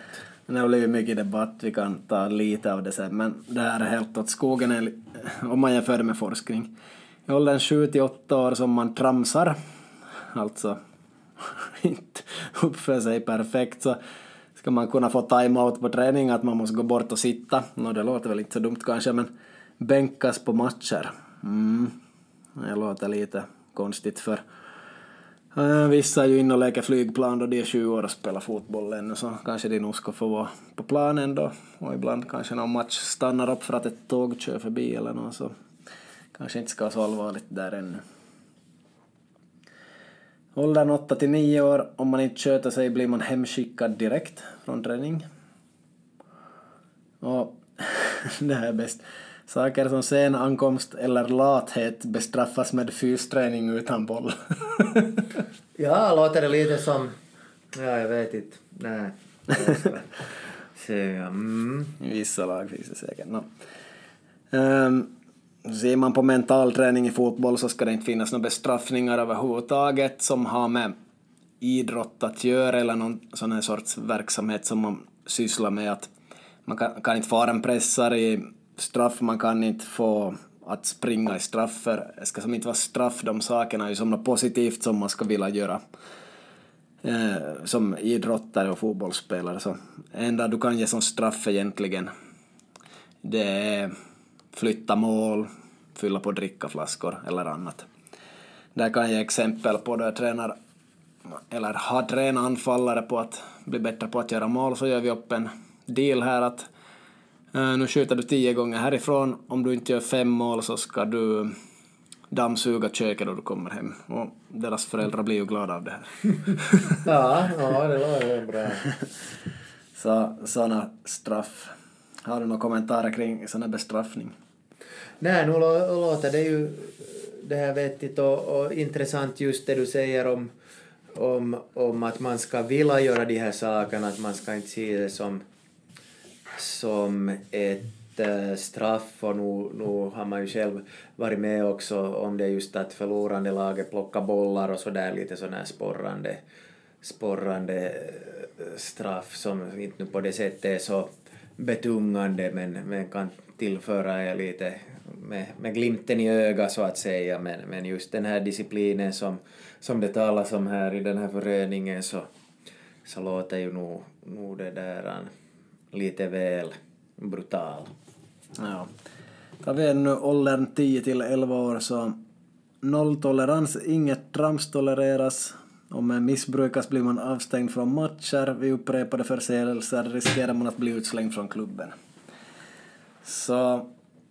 Det har blivit mycket debatt, vi kan ta lite av det sen, men det här är helt åt skogen enligt- om man jämför det med forskning. I åldern 7 till 8 år som man tramsar, alltså inte uppför sig perfekt, så ska man kunna få time-out på träning, att man måste gå bort och sitta. Nå, det låter väl inte så dumt kanske, men bänkas på matcher. Mm. Det låter lite konstigt för eh, Vissa är ju inne och leker flygplan då de är 20 år och spelar fotboll ännu så kanske de nog ska få vara på planen då och ibland kanske någon match stannar upp för att ett tåg kör förbi eller något så kanske inte ska vara så allvarligt där ännu. Åldern 8 till 9 år, om man inte sköter sig blir man hemskickad direkt från träning. Och det här är bäst. Saker som sen ankomst eller lathet bestraffas med fysträning utan boll. Ja, låter det lite som... Ja, jag vet inte. Nej. Så, mm. I vissa lag finns det säkert. No. Um, ser man på mental träning i fotboll så ska det inte finnas några bestraffningar överhuvudtaget som har med idrott att göra eller någon sån här sorts verksamhet som man sysslar med. Att man kan, kan inte få en pressar i straff, man kan inte få att springa i straffer. Det ska som inte vara straff, de sakerna är ju som något positivt som man ska vilja göra eh, som idrottare och fotbollsspelare. Så enda du kan ge som straff egentligen det är flytta mål, fylla på drickaflaskor eller annat. Där kan jag ge exempel på då jag tränar eller har tränat anfallare på att bli bättre på att göra mål så gör vi upp en deal här att nu skjuter du tio gånger härifrån, om du inte gör fem mål så ska du dammsuga köket då du kommer hem. Och deras föräldrar blir ju glada av det här. ja, ja, det var bra. så sådana straff. Har du några kommentarer kring sån här bestraffning? Nej, nu låter det ju det här vettigt och, och intressant just det du säger om, om, om att man ska vilja göra de här sakerna, att man ska inte se det som, som ett äh, straff och nu, nu har man ju själv varit med också om det just att förlorande laget plockar bollar och sådär lite sådana här sporrande, sporrande eh, straff som inte nu på det sättet är så betungande men, men kan tillföra er lite med, med glimten i ögat så att säga, men, men just den här disciplinen som, som det talas om här i den här föreningen så, så låter ju nog, nog det där an, lite väl brutal. Ja. Tar vi nu åldern 10 till 11 år så nolltolerans, inget trams tolereras. Om man missbrukas blir man avstängd från matcher. Vid upprepade förseelser riskerar man att bli utslängd från klubben. Så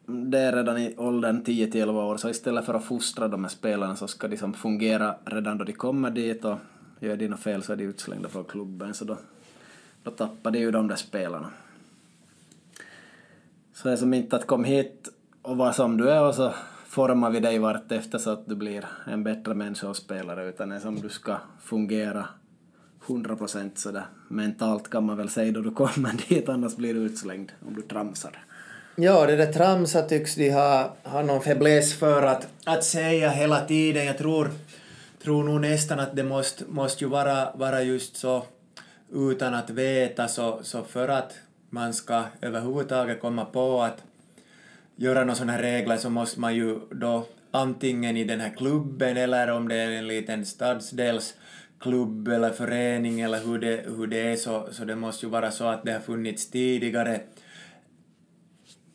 det är redan i åldern 10 till 11 år, så istället för att fostra de här spelarna så ska de som fungera redan då de kommer dit och gör de något fel så är de utslängda från klubben, så då, då tappar de ju de där spelarna. Så det är som inte att kom hit och var som du är och så formar vi dig vart efter så att du blir en bättre människa och spelare, utan det är som du ska fungera 100 procent sådär mentalt kan man väl säga då du kommer dit, annars blir du utslängd om du tramsar. Ja, det där tramsa tycks de ha, ha någon fäbless för att, att säga hela tiden. Jag tror, tror nog nästan att det måste, måste ju vara, vara just så utan att veta, så, så för att man ska överhuvudtaget komma på att göra några sådana här regler så måste man ju då antingen i den här klubben eller om det är en liten stadsdelsklubb eller förening eller hur det, hur det är så, så det måste ju vara så att det har funnits tidigare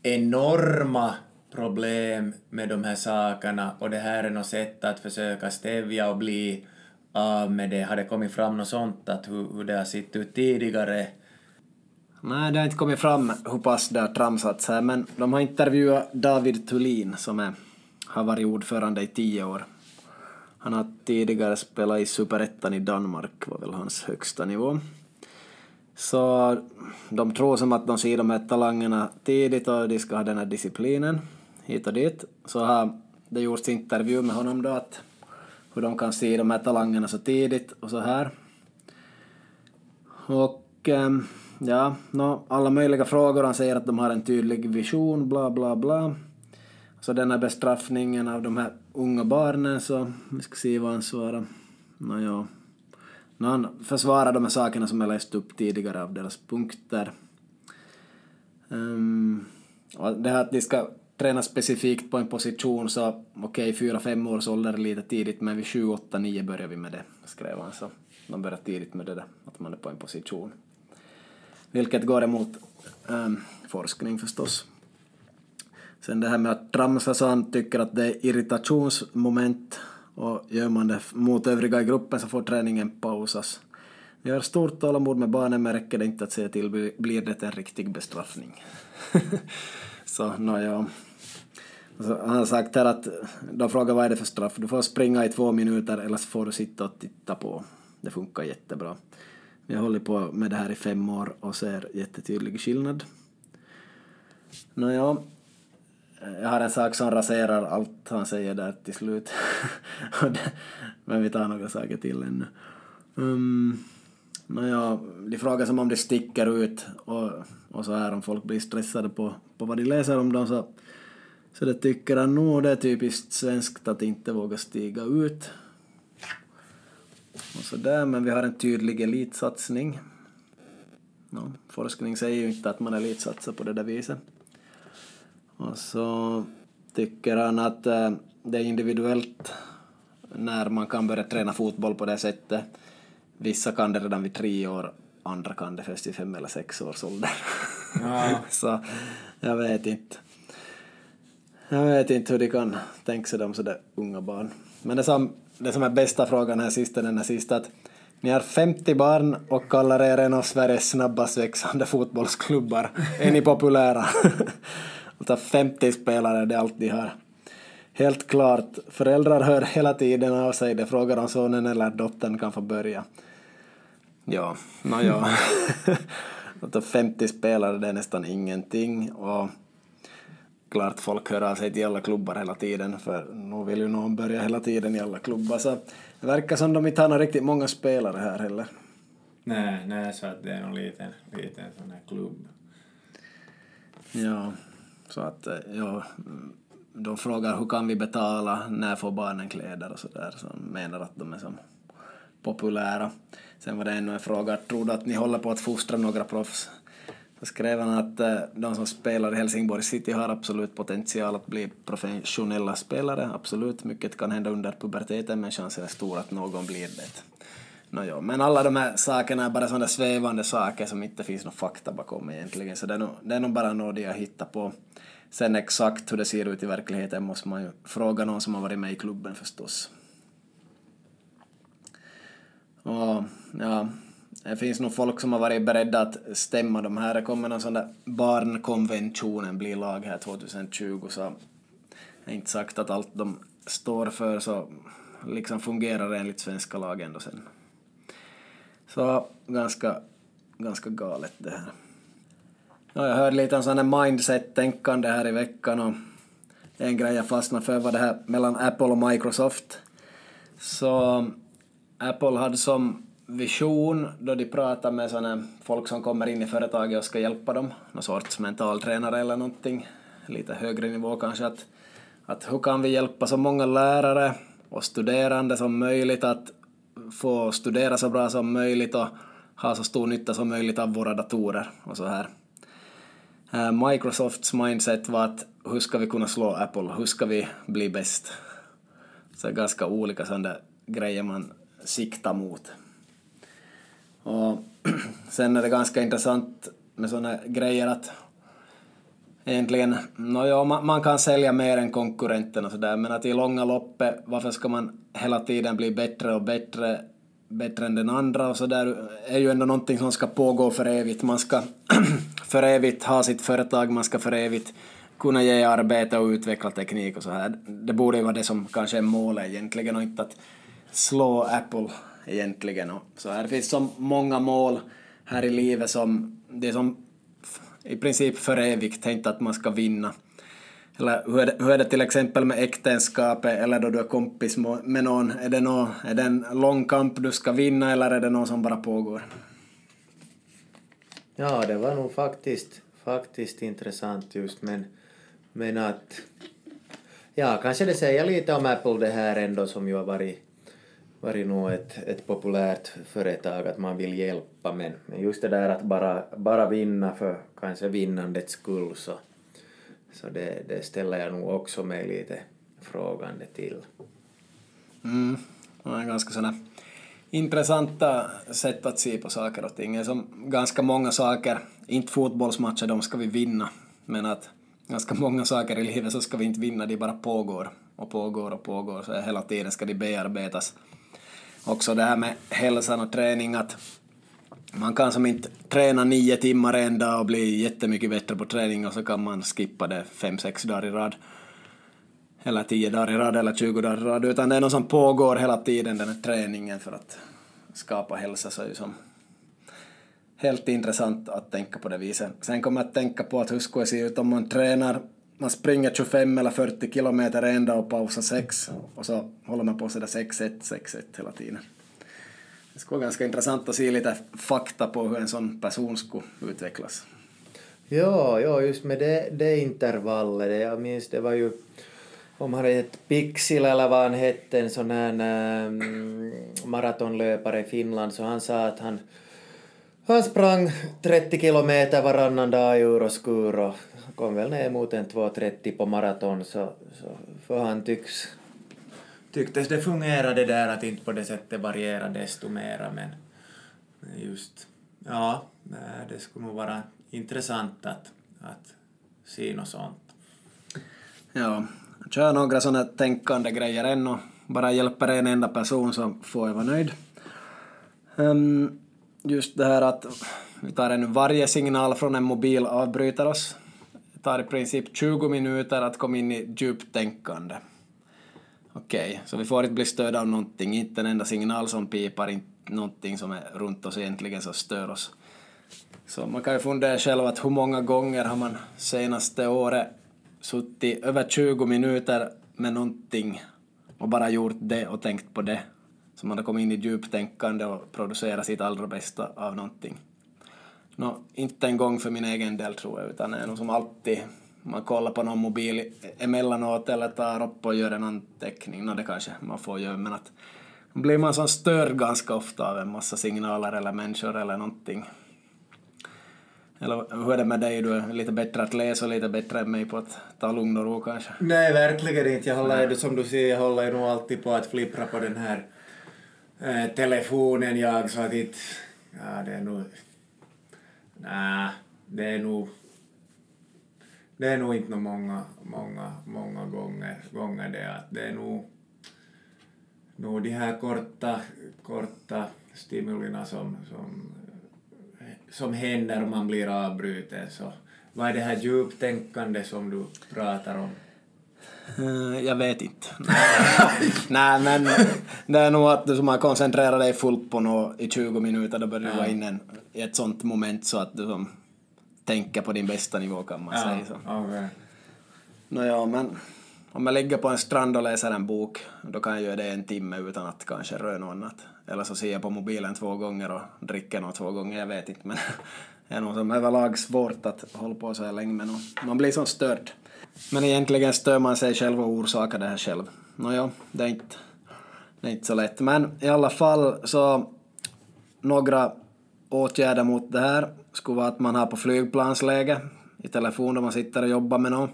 enorma problem med de här sakerna. Och det här är något sätt att försöka stävja och bli av med det. Har det kommit fram något sånt, att hur, hur det har sett ut tidigare? Nej, det har inte kommit fram hur pass det har tramsats här, men de har intervjuat David Thulin som är, har varit ordförande i tio år. Han har tidigare spelat i Superettan i Danmark, var väl hans högsta nivå. Så de tror som att de ser de här talangerna tidigt och de ska ha den här disciplinen hit och dit. Så har det gjorts intervju med honom då att hur de kan se de här talangerna så tidigt och så här. Och ehm, ja, no, alla möjliga frågor. Han säger att de har en tydlig vision, bla bla bla. Så den här bestraffningen av de här unga barnen så, vi ska se vad han svarar. Nåja. No, han försvarar de här sakerna som jag läst upp tidigare av deras punkter. Um, det här att de ska träna specifikt på en position så okej, okay, fyra, fem års ålder är lite tidigt men vid sju, åtta, nio börjar vi med det, skrev han. Så de börjar tidigt med det där, att man är på en position. Vilket går emot ähm, forskning förstås. Sen det här med att tramsa så han tycker att det är irritationsmoment och gör man det mot övriga i gruppen så får träningen pausas. Vi har stort tålamod med barnen men räcker det inte att säga till blir det en riktig bestraffning. så nåja. Alltså, han har sagt här att, de frågar vad är det för straff, du får springa i två minuter eller så får du sitta och titta på. Det funkar jättebra. Vi har hållit på med det här i fem år och ser jättetydlig skillnad. Nåja, jag har en sak som raserar allt han säger där till slut. Men vi tar några saker till ännu. Um, Nåja, de frågar som om det sticker ut och, och så här om folk blir stressade på, på vad de läser om dem så, så det tycker han nog det är typiskt svenskt att inte våga stiga ut. Och så där, men vi har en tydlig elitsatsning. No, forskning säger ju inte att man elitsatsar på det där viset. Och så tycker han att äh, det är individuellt när man kan börja träna fotboll på det sättet Vissa kan det redan vid tre år, andra kan det först vid fem eller sex års ålder. Ja. så jag vet inte. Jag vet inte hur de kan tänka sig dem sådär unga barn. Men det som, det som är bästa frågan här sista, den här sista, att ni har 50 barn och kallar er en av Sveriges snabbast växande fotbollsklubbar. Är ni populära? alltså 50 spelare, det är allt de har. Helt klart, föräldrar hör hela tiden av sig, de frågar om sonen eller dottern kan få börja. Ja, nåja. Att 50 spelare det är nästan ingenting och klart folk hör av sig till alla klubbar hela tiden för nu vill ju någon börja hela tiden i alla klubbar så det verkar som de inte har några riktigt många spelare här heller. Nej, nej så att det är någon liten, liten sån här klubb. Ja, så att ja, de frågar hur kan vi betala, när får barnen kläder och sådär, så de menar att de är som populära. Sen var det ännu en fråga, tror du att ni håller på att fostra några proffs? Så skrev han att eh, de som spelar i Helsingborg City har absolut potential att bli professionella spelare, absolut. Mycket kan hända under puberteten men chansen är stor att någon blir det. Nåjo, Men alla de här sakerna är bara sådana svävande saker som inte finns någon fakta bakom egentligen, så det är nog, det är nog bara något jag hittar på. Sen exakt hur det ser ut i verkligheten måste man ju fråga någon som har varit med i klubben förstås. Och ja, det finns nog folk som har varit beredda att stämma de här. Det kommer någon sån där barnkonventionen bli lag här 2020 så det är inte sagt att allt de står för så liksom fungerar enligt svenska lag ändå sen. Så ganska, ganska galet det här. Ja, jag hörde lite om sån här mindset-tänkande här i veckan och en grej jag fastnade för var det här mellan Apple och Microsoft. Så Apple hade som vision då de pratar med såna folk som kommer in i företaget och ska hjälpa dem, någon sorts mentaltränare eller någonting, lite högre nivå kanske, att, att hur kan vi hjälpa så många lärare och studerande som möjligt att få studera så bra som möjligt och ha så stor nytta som möjligt av våra datorer och så här. Eh, Microsofts mindset var att hur ska vi kunna slå Apple, hur ska vi bli bäst? Så det är ganska olika sådana grejer man siktar mot. Och sen är det ganska intressant med sådana grejer att egentligen, no ja, man, man, kan sälja mer än konkurrenten och sådär, men att i långa loppet, varför ska man hela tiden bli bättre och bättre, bättre än den andra och sådär, är ju ändå någonting som ska pågå för evigt. Man ska för evigt ha sitt företag, man ska för evigt kunna ge arbete och utveckla teknik och så här. Det borde ju vara det som kanske är målet egentligen och inte att slå Apple egentligen. Och så här finns så många mål här i livet som det är som i princip för evigt tänkt att man ska vinna. Eller hur är, det, hur är det till exempel med äktenskapet eller då du är kompis med någon? Är det, någon, är det en lång kamp du ska vinna eller är det någon som bara pågår? Ja, det var nog faktiskt, faktiskt intressant just men, men att ja, kanske det säger lite om Apple det här ändå som ju har varit varit nog ett, ett populärt företag att man vill hjälpa men, men just det där att bara, bara vinna för kanske vinnandets skull så, så det, det ställer jag nog också mig lite frågande till. Mm, det är ganska sådana intressanta sätt att se på saker och ting. Som ganska många saker, inte fotbollsmatcher, de ska vi vinna, men att ganska många saker i livet så ska vi inte vinna, de bara pågår och pågår och pågår, så hela tiden ska de bearbetas också det här med hälsan och träning att man kan som inte träna nio timmar en dag och bli jättemycket bättre på träning och så kan man skippa det fem, sex dagar i rad. eller tio dagar i rad eller 20 dagar i rad, utan det är något som pågår hela tiden, den här träningen för att skapa hälsa, så är det som helt intressant att tänka på det viset. Sen kommer jag att tänka på att hur skulle det se ut om man tränar, man springer 25 eller 40 kilometer en dag och pausar 6 och så håller man på sådär 6-1, 6-1 hela tiden. Det skulle vara ganska intressant att se lite fakta på hur en sån person skulle utvecklas. Ja, ja just med det, det intervallet, det, jag minns det var ju om han hette Pixil eller vad han hette, en sån här um, maratonlöpare i Finland, så han sa att han, han sprang 30 kilometer varannan dag i skur och kom väl ner mot en 2.30 på maraton, så, så för han tycks tycktes det fungerade där att inte på det sättet variera desto mera men just ja, det skulle nog vara intressant att, att se något sånt. Ja, kör några sådana tänkande grejer än och bara hjälper en enda person så får jag vara nöjd. Um, just det här att vi tar en varje signal från en mobil avbryter oss. Det tar i princip 20 minuter att komma in i djupt tänkande. Okej, okay, så vi får inte bli störda av någonting, inte en enda signal som pipar, inte någonting som är runt oss egentligen som stör oss. Så man kan ju fundera själv att hur många gånger har man senaste året suttit över 20 minuter med någonting och bara gjort det och tänkt på det. Så man har kommit in i djuptänkande och producerat sitt allra bästa av någonting. Nå, inte en gång för min egen del tror jag, utan det är nog som alltid man kollar på någon mobil emellanåt eller tar upp och gör en anteckning. Nå, det kanske man får göra, men att blir man så störd ganska ofta av en massa signaler eller människor eller någonting. Eller hur är det med dig? Du är lite bättre att läsa och lite bättre än mig på att ta lugn och ro kanske? Nej, verkligen inte. Jag håller, som du ser, jag håller nog alltid på att flippra på den här äh, telefonen jag så att inte... Ja, det är nog... Nej, det är nog... Det är nog inte många, många, många gånger, gånger det att det är nog, nog de här korta, korta stimulina som, som som händer om man blir avbruten. Så vad är det här djuptänkande som du pratar om? Uh, jag vet inte. Nej, men det är nog att du som har koncentrerat dig fullt på något i 20 minuter, då börjar du vara inne i ett sånt moment så att du som tänker på din bästa nivå kan man ja, säga. Så. Okay. Nåja, men om jag ligger på en strand och läser en bok, då kan jag göra det en timme utan att kanske röra något annat. Eller så ser jag på mobilen två gånger och dricker något två gånger, jag vet inte. Men det är nog som överlag svårt att hålla på så här länge med något. Man blir så störd. Men egentligen stör man sig själv och orsakar det här själv. Nåja, det är inte, det är inte så lätt. Men i alla fall så några åtgärder mot det här skulle vara att man har på flygplansläge i telefon då man sitter och jobbar med någon.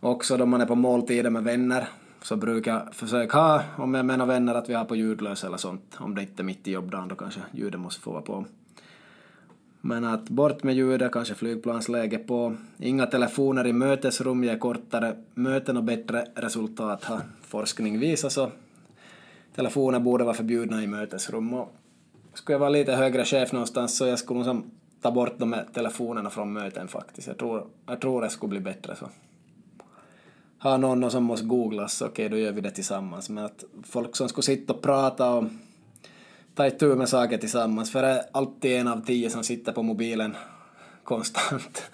Också då man är på måltider med vänner så brukar jag försöka ha, om jag menar vänner, att vi har på ljudlös eller sånt. Om det inte är mitt i jobbdagen då kanske ljudet måste få vara på. Men att bort med ljudet, kanske flygplansläge på. Inga telefoner i mötesrum ger kortare möten och bättre resultat har forskning visat så. Telefoner borde vara förbjudna i mötesrum och skulle jag vara lite högre chef någonstans så jag skulle nog ta bort de här telefonerna från möten faktiskt. Jag tror, jag tror det skulle bli bättre så har någon som måste googlas, okej okay, då gör vi det tillsammans. Men att folk som skulle sitta och prata och ta itu med saker tillsammans, för det är alltid en av tio som sitter på mobilen konstant.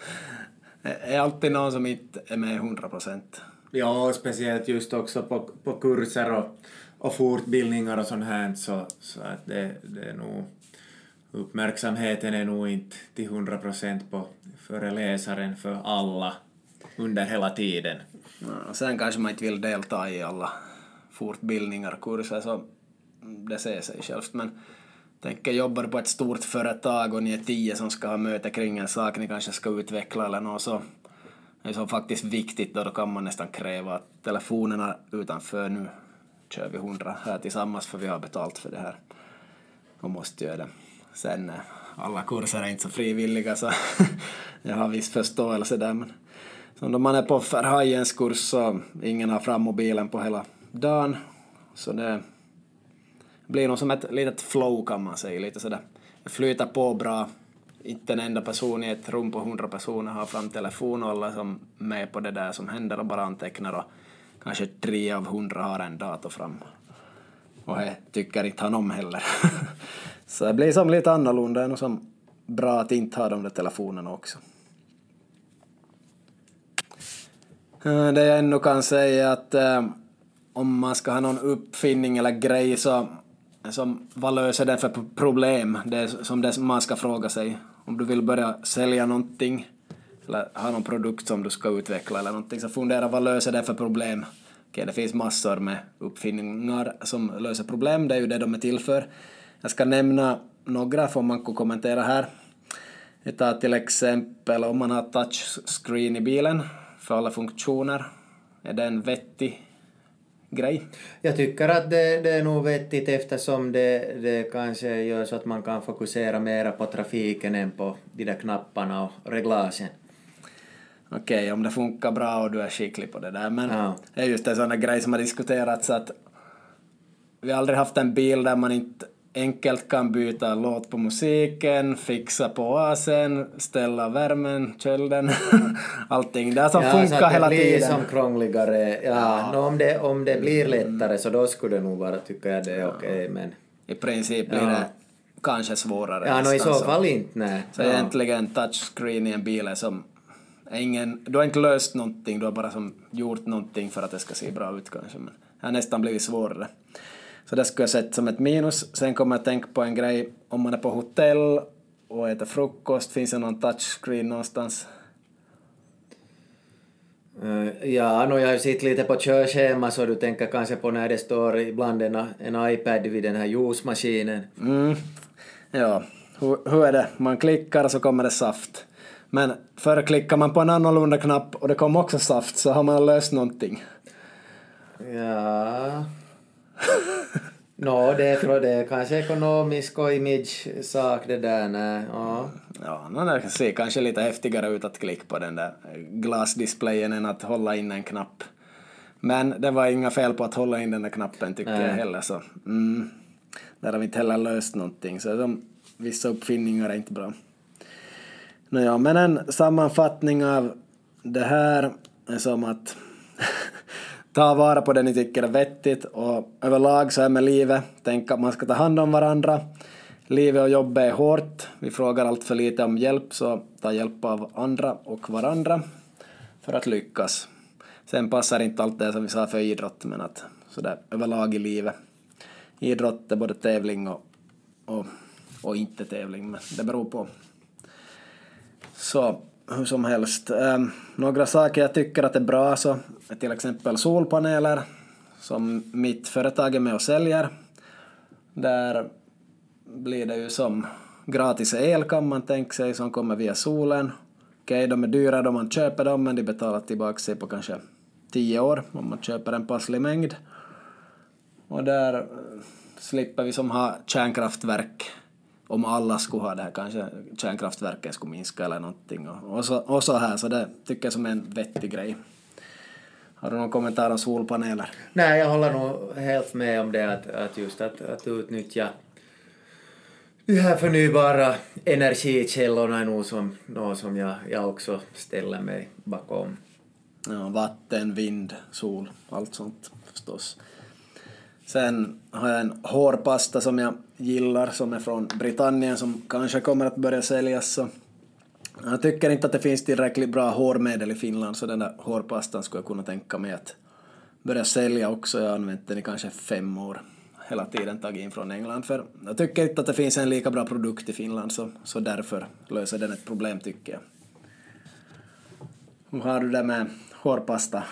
Det är alltid någon som inte är med hundra procent. Ja, speciellt just också på, på kurser och, och fortbildningar och sånt här så, så att det, det är nog uppmärksamheten är nog inte till hundra procent på föreläsaren för alla under hela tiden. Ja, sen kanske man inte vill delta i alla fortbildningar och kurser så det säger sig självt men tänker jobbar på ett stort företag och ni är tio som ska ha möte kring en sak ni kanske ska utveckla eller något så det är så faktiskt viktigt då, då kan man nästan kräva att telefonerna utanför nu kör vi hundra här tillsammans för vi har betalt för det här och måste göra det. Sen alla kurser är inte så frivilliga så jag har viss förståelse där men så då man är på Verhajens kurs så ingen har fram mobilen på hela dagen. Så det blir nog som ett litet flow kan man säga, lite sådär. Det flyter på bra. Inte en enda person i ett rum på hundra personer har fram telefon och alla som med på det där som händer och bara antecknar och kanske tre av hundra har en dator fram. Och det tycker inte han om heller. så det blir som lite annorlunda, och som bra att inte ha de där telefonerna också. Eh, det jag ändå kan säga är att eh, om man ska ha någon uppfinning eller grej så som, vad löser den för problem? Det är som det man ska fråga sig. Om du vill börja sälja någonting eller ha någon produkt som du ska utveckla eller någonting så fundera vad löser det för problem? Okej, det finns massor med uppfinningar som löser problem, det är ju det de är till för. Jag ska nämna några får man kommentera här. Vi tar till exempel om man har touchscreen i bilen för alla funktioner. Är den vettig grej? Jag tycker att det, det är nog vettigt eftersom det, det kanske gör så att man kan fokusera mera på trafiken än på de där knapparna och reglagen. Okej, okay, om det funkar bra och du är skicklig på det där. Men ja. det är just en sån grej som har diskuterats att vi har aldrig haft en bil där man inte enkelt kan byta låt på musiken, fixa på asen, ställa värmen, kölden, allting där som ja, funkar hela tiden. Ja, det blir som krångligare. Ja, ja. Om, det, om det blir lättare så då skulle det nog vara, tycker jag det är okej, okay, men... I princip blir det kanske svårare. Ja, no, i så fall inte, nej. Så egentligen touchscreen i en bil är som ingen, du har inte löst någonting, du har bara som gjort någonting för att det ska se bra ut kanske, men det har nästan blivit svårare. Så det skulle jag sett som ett minus. Sen kommer jag att tänka på en grej, om man är på hotell och äter frukost, finns det någon touchscreen någonstans? Uh, ja, no, jag har sett lite på körschema så du tänker kanske på när det står ibland en, en iPad vid den här juicemaskinen. Mm. Ja, hur, hur är det? Man klickar så kommer det saft. Men för klickar man på en annorlunda knapp och det kommer också saft så har man löst någonting. Ja... Nå, det är, det är kanske ekonomisk och image-sak det där. Nej, ja. Ja, no, det ser kanske lite häftigare ut att klicka på den där glasdisplayen än att hålla in en knapp. Men det var inga fel på att hålla in den där knappen tycker Nej. jag heller så. Mm, där har vi inte heller löst någonting så de, vissa uppfinningar är inte bra. Nåja, men en sammanfattning av det här är som att ta vara på det ni tycker är vettigt och överlag så är med livet, tänk att man ska ta hand om varandra. Livet och jobbet är hårt, vi frågar allt för lite om hjälp så ta hjälp av andra och varandra för att lyckas. Sen passar inte allt det som vi sa för idrott men att sådär överlag i livet. Idrott är både tävling och, och, och inte tävling men det beror på. Så hur som helst. Um, några saker jag tycker att är bra så till exempel solpaneler som mitt företag är med och säljer. Där blir det ju som gratis el kan man tänka sig som kommer via solen. Okej, okay, de är dyra då man köper dem men de betalar tillbaka sig på kanske tio år om man köper en passlig mängd. Och där slipper vi som ha kärnkraftverk om alla skulle ha det här, kanske kärnkraftverken skulle minska eller någonting och, och, så, och så här, så det tycker jag som är en vettig grej. Har du någon kommentar om solpaneler? Nej, jag håller nog helt med om det att, att just att, att utnyttja de här förnybara energikällorna är nog som, något som jag, jag också ställer mig bakom. Ja, vatten, vind, sol, allt sånt förstås. Sen har jag en hårpasta som jag gillar som är från Britannien som kanske kommer att börja säljas. Så jag tycker inte att det finns tillräckligt bra hårmedel i Finland så den där hårpastan skulle jag kunna tänka mig att börja sälja också. Jag har använt den i kanske fem år hela tiden tagit in från England för jag tycker inte att det finns en lika bra produkt i Finland så, så därför löser den ett problem tycker jag. Hur har du det med hårpasta.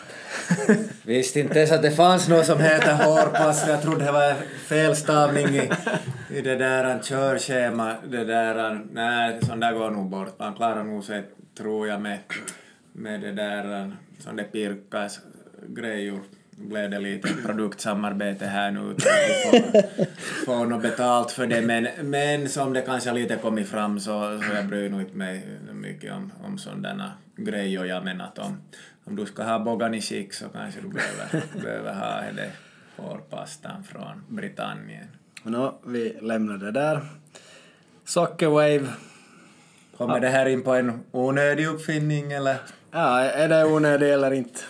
Visste inte ens att det fanns något som heter hårpasta. Jag trodde det var felstavning i, i det där körschema. Det där, nej, sånt där går nog bort. Man klarar nog sig, tror jag, med, med det där, som det pirkas grejor blev det lite produktsamarbete här nu utan att får, får något betalt för det men, men som det kanske lite kommit fram så, så jag bryr nog inte mig mycket om, om sådana grejer jag menar att om, om du ska ha bogan i skick så kanske du behöver, behöver ha det hårpastan från Britannien. No, vi lämnar det där. Sockerwave. Kommer det här in på en onödig uppfinning eller? Ja, är det onödig eller inte?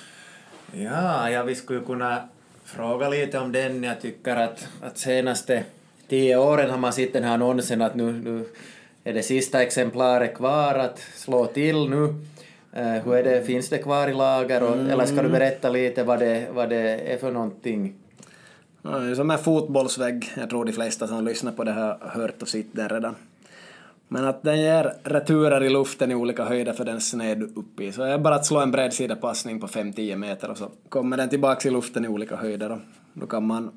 Ja, ja vi skulle kunna fråga lite om den. Jag tycker att, att senaste tio åren har man sett den här annonsen att nu, nu är det sista exemplaret kvar att slå till nu. Uh, hur är det, finns det kvar i lager och, mm. eller ska du berätta lite vad det, vad det är för någonting? Ja, som en fotbollsvägg. Jag tror de flesta som lyssnar på det har hört och sett den redan. Men att den ger returer i luften i olika höjder för den sned upp i. Så det är bara att slå en bredsidapassning på 5-10 meter och så kommer den tillbaka i luften i olika höjder. Och då kan man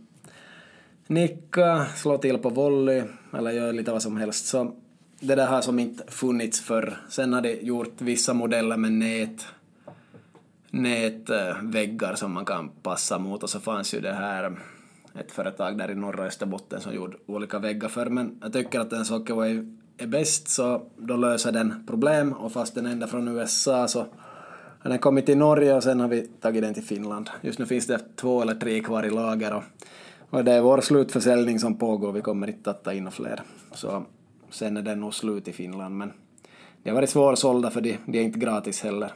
nicka, slå till på volley eller göra lite vad som helst. Så det där har som inte funnits förr. Sen har de gjort vissa modeller med nät, nätväggar som man kan passa mot och så fanns ju det här ett företag där i norra Österbotten som gjorde olika väggar för men jag tycker att en Sockerwave är bäst så då löser den problem och fast den ända från USA så har den kommit till Norge och sen har vi tagit den till Finland. Just nu finns det två eller tre kvar i lager och, och det är vår slutförsäljning som pågår, vi kommer inte att ta in fler. Så sen är den nog slut i Finland men de har varit svårsålda för de, de är inte gratis heller.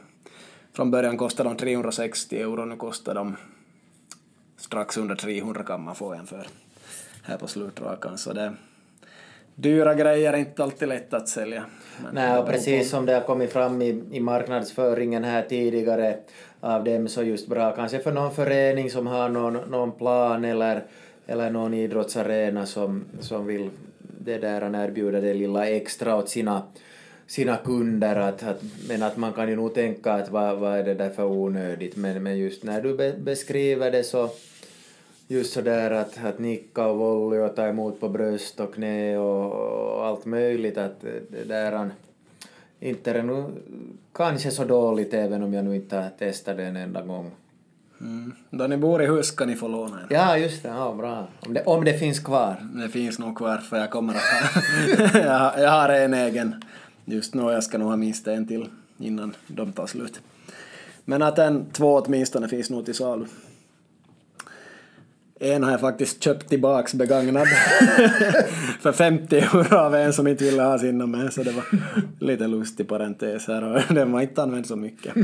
Från början kostade de 360 euro, nu kostar de strax under 300 kan man få en för här på slutrakan. Så det, dyra grejer är inte alltid lätt att sälja. Men Nej, och precis som det har kommit fram i, i marknadsföringen här tidigare av dem så just bra kanske för någon förening som har någon, någon plan eller, eller någon idrottsarena som, som vill det där erbjuda det lilla extra åt sina, sina kunder. Att, att, men att man kan ju nog tänka att vad, vad är det där för onödigt. Men, men just när du be, beskriver det så just sådär att, att nicka och volley och ta emot på bröst och knä och, och allt möjligt. Att det där inte är det nu kanske så dåligt även om jag nu inte har testat det en enda gång. Mm. Då ni bor i hus kan ni få låna en. Ja, just det. Ja, bra. Om det, om det finns kvar. Det finns nog kvar för jag kommer att ha... jag, har, jag har en egen just nu och jag ska nog ha minst en till innan de tar slut. Men att en två åtminstone finns nog till salu. En har jag faktiskt köpt tillbaks begagnad för 50 euro av en som inte ville ha sina med så det var lite lustig parentes här och den var inte använd så mycket.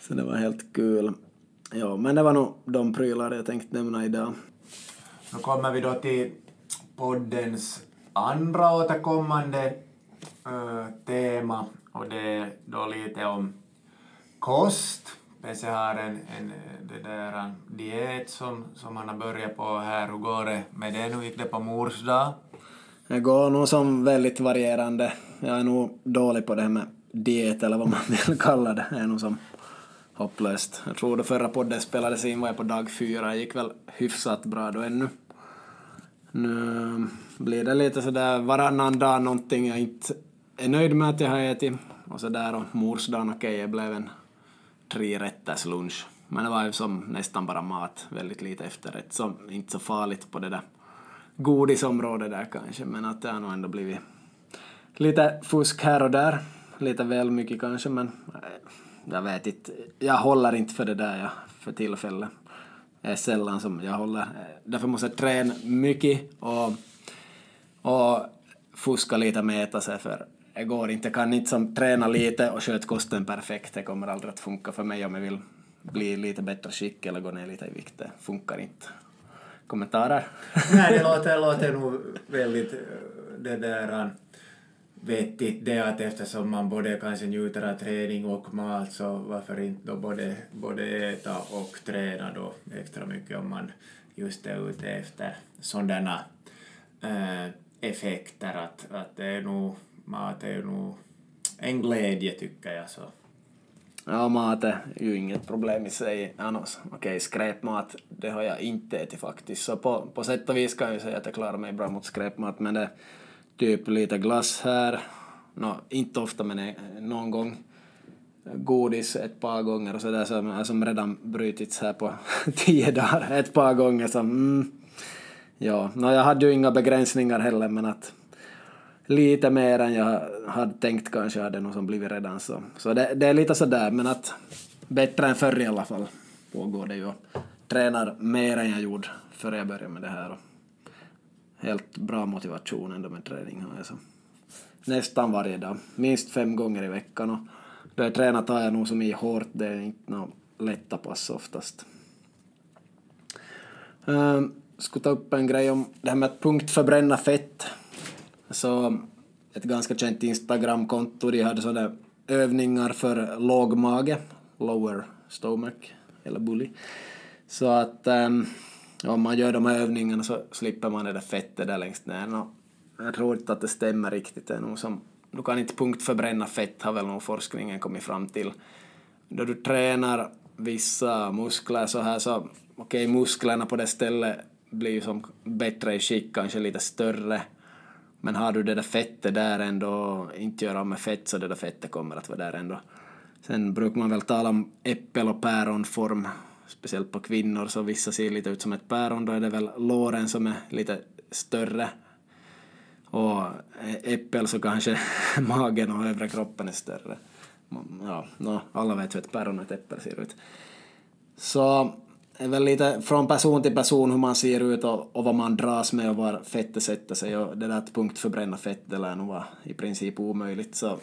Så det var helt kul. Ja, men det var nog de prylar jag tänkte nämna idag. Nu kommer vi då till poddens andra återkommande uh, tema och det är då lite om kost PC har en, en det där, en diet som, som han har börjat på här. Hur går det med det? Hur gick det på mors dag? Det går nog som väldigt varierande. Jag är nog dålig på det här med diet eller vad man vill kalla det. Jag är nog som hopplöst. Jag tror det förra podden spelades in var jag på dag fyra. Det gick väl hyfsat bra då ännu. Nu ehm, blir det lite sådär varannan dag någonting jag inte är nöjd med att jag har ätit. Och sådär och morsdagen, okej, okay, jag blev en trerätters lunch. Men det var ju som nästan bara mat, väldigt lite efterrätt, så inte så farligt på det där godisområdet där kanske, men att det har nog ändå blivit lite fusk här och där, lite väl mycket kanske, men eh, jag vet inte, jag håller inte för det där jag, för tillfället. Det är sällan som jag håller, därför måste jag träna mycket och, och fuska lite med äta sig för det går inte. Jag kan inte som träna lite och sköta kosten perfekt. Det kommer aldrig att funka för mig om jag vill bli lite bättre skick eller gå ner lite i vikt. Det funkar inte. Kommentarer? Nej, det låter, låter nog väldigt eh, det där eh, vettigt det att eftersom man både kanske njuter av träning och mat så varför inte då både, både äta och träna då extra mycket om man just är ute efter sådana äh, effekter att, att det är nog mat är ju nog en glädje tycker jag. Så. Ja, mat är ju inget problem i sig annars. Okej, okay, skräpmat, det har jag inte ätit faktiskt. Så på, på sätt och vis kan jag säga att jag klarar mig bra mot skräpmat, men det typ lite glass här, no, inte ofta men eh, någon gång godis ett par gånger och sådär som, som redan brutits här på tio dagar ett par gånger. Så, mm, ja, no, jag hade ju inga begränsningar heller men att lite mer än jag hade tänkt kanske hade nog som blivit redan så. Så det, det är lite sådär men att bättre än förr i alla fall pågår det ju. Tränar mer än jag gjorde före jag började med det här. Helt bra motivation ändå med träning har jag så. Nästan varje dag, minst fem gånger i veckan och då jag tränar tar jag nog som i hårt, det är inte några lätta pass oftast. Uh, skulle ta upp en grej om det här med att punktförbränna fett. Så ett ganska känt Instagramkonto, de hade sådana övningar för låg mage, lower stomach eller bully. Så att um, om man gör de här övningarna så slipper man det där fettet där längst ner. Och jag tror inte att det stämmer riktigt. Det är nog som, du kan inte punktförbränna fett har väl nog forskningen kommit fram till. Då du tränar vissa muskler så här så, okej okay, musklerna på det stället blir ju som bättre i skick, kanske lite större. Men har du det där fettet där ändå, inte göra med fett så det där fettet kommer att vara där ändå. Sen brukar man väl tala om äppel och päronform, speciellt på kvinnor, så vissa ser lite ut som ett päron, då är det väl låren som är lite större. Och äppel så kanske magen och övre kroppen är större. Ja, no, alla vet hur ett päron och ett äppel ser ut. Så är väl lite från person till person hur man ser ut och, och vad man dras med och var fettet sätter sig. Och det där att punktförbränna fett det lär nog vara i princip omöjligt. Så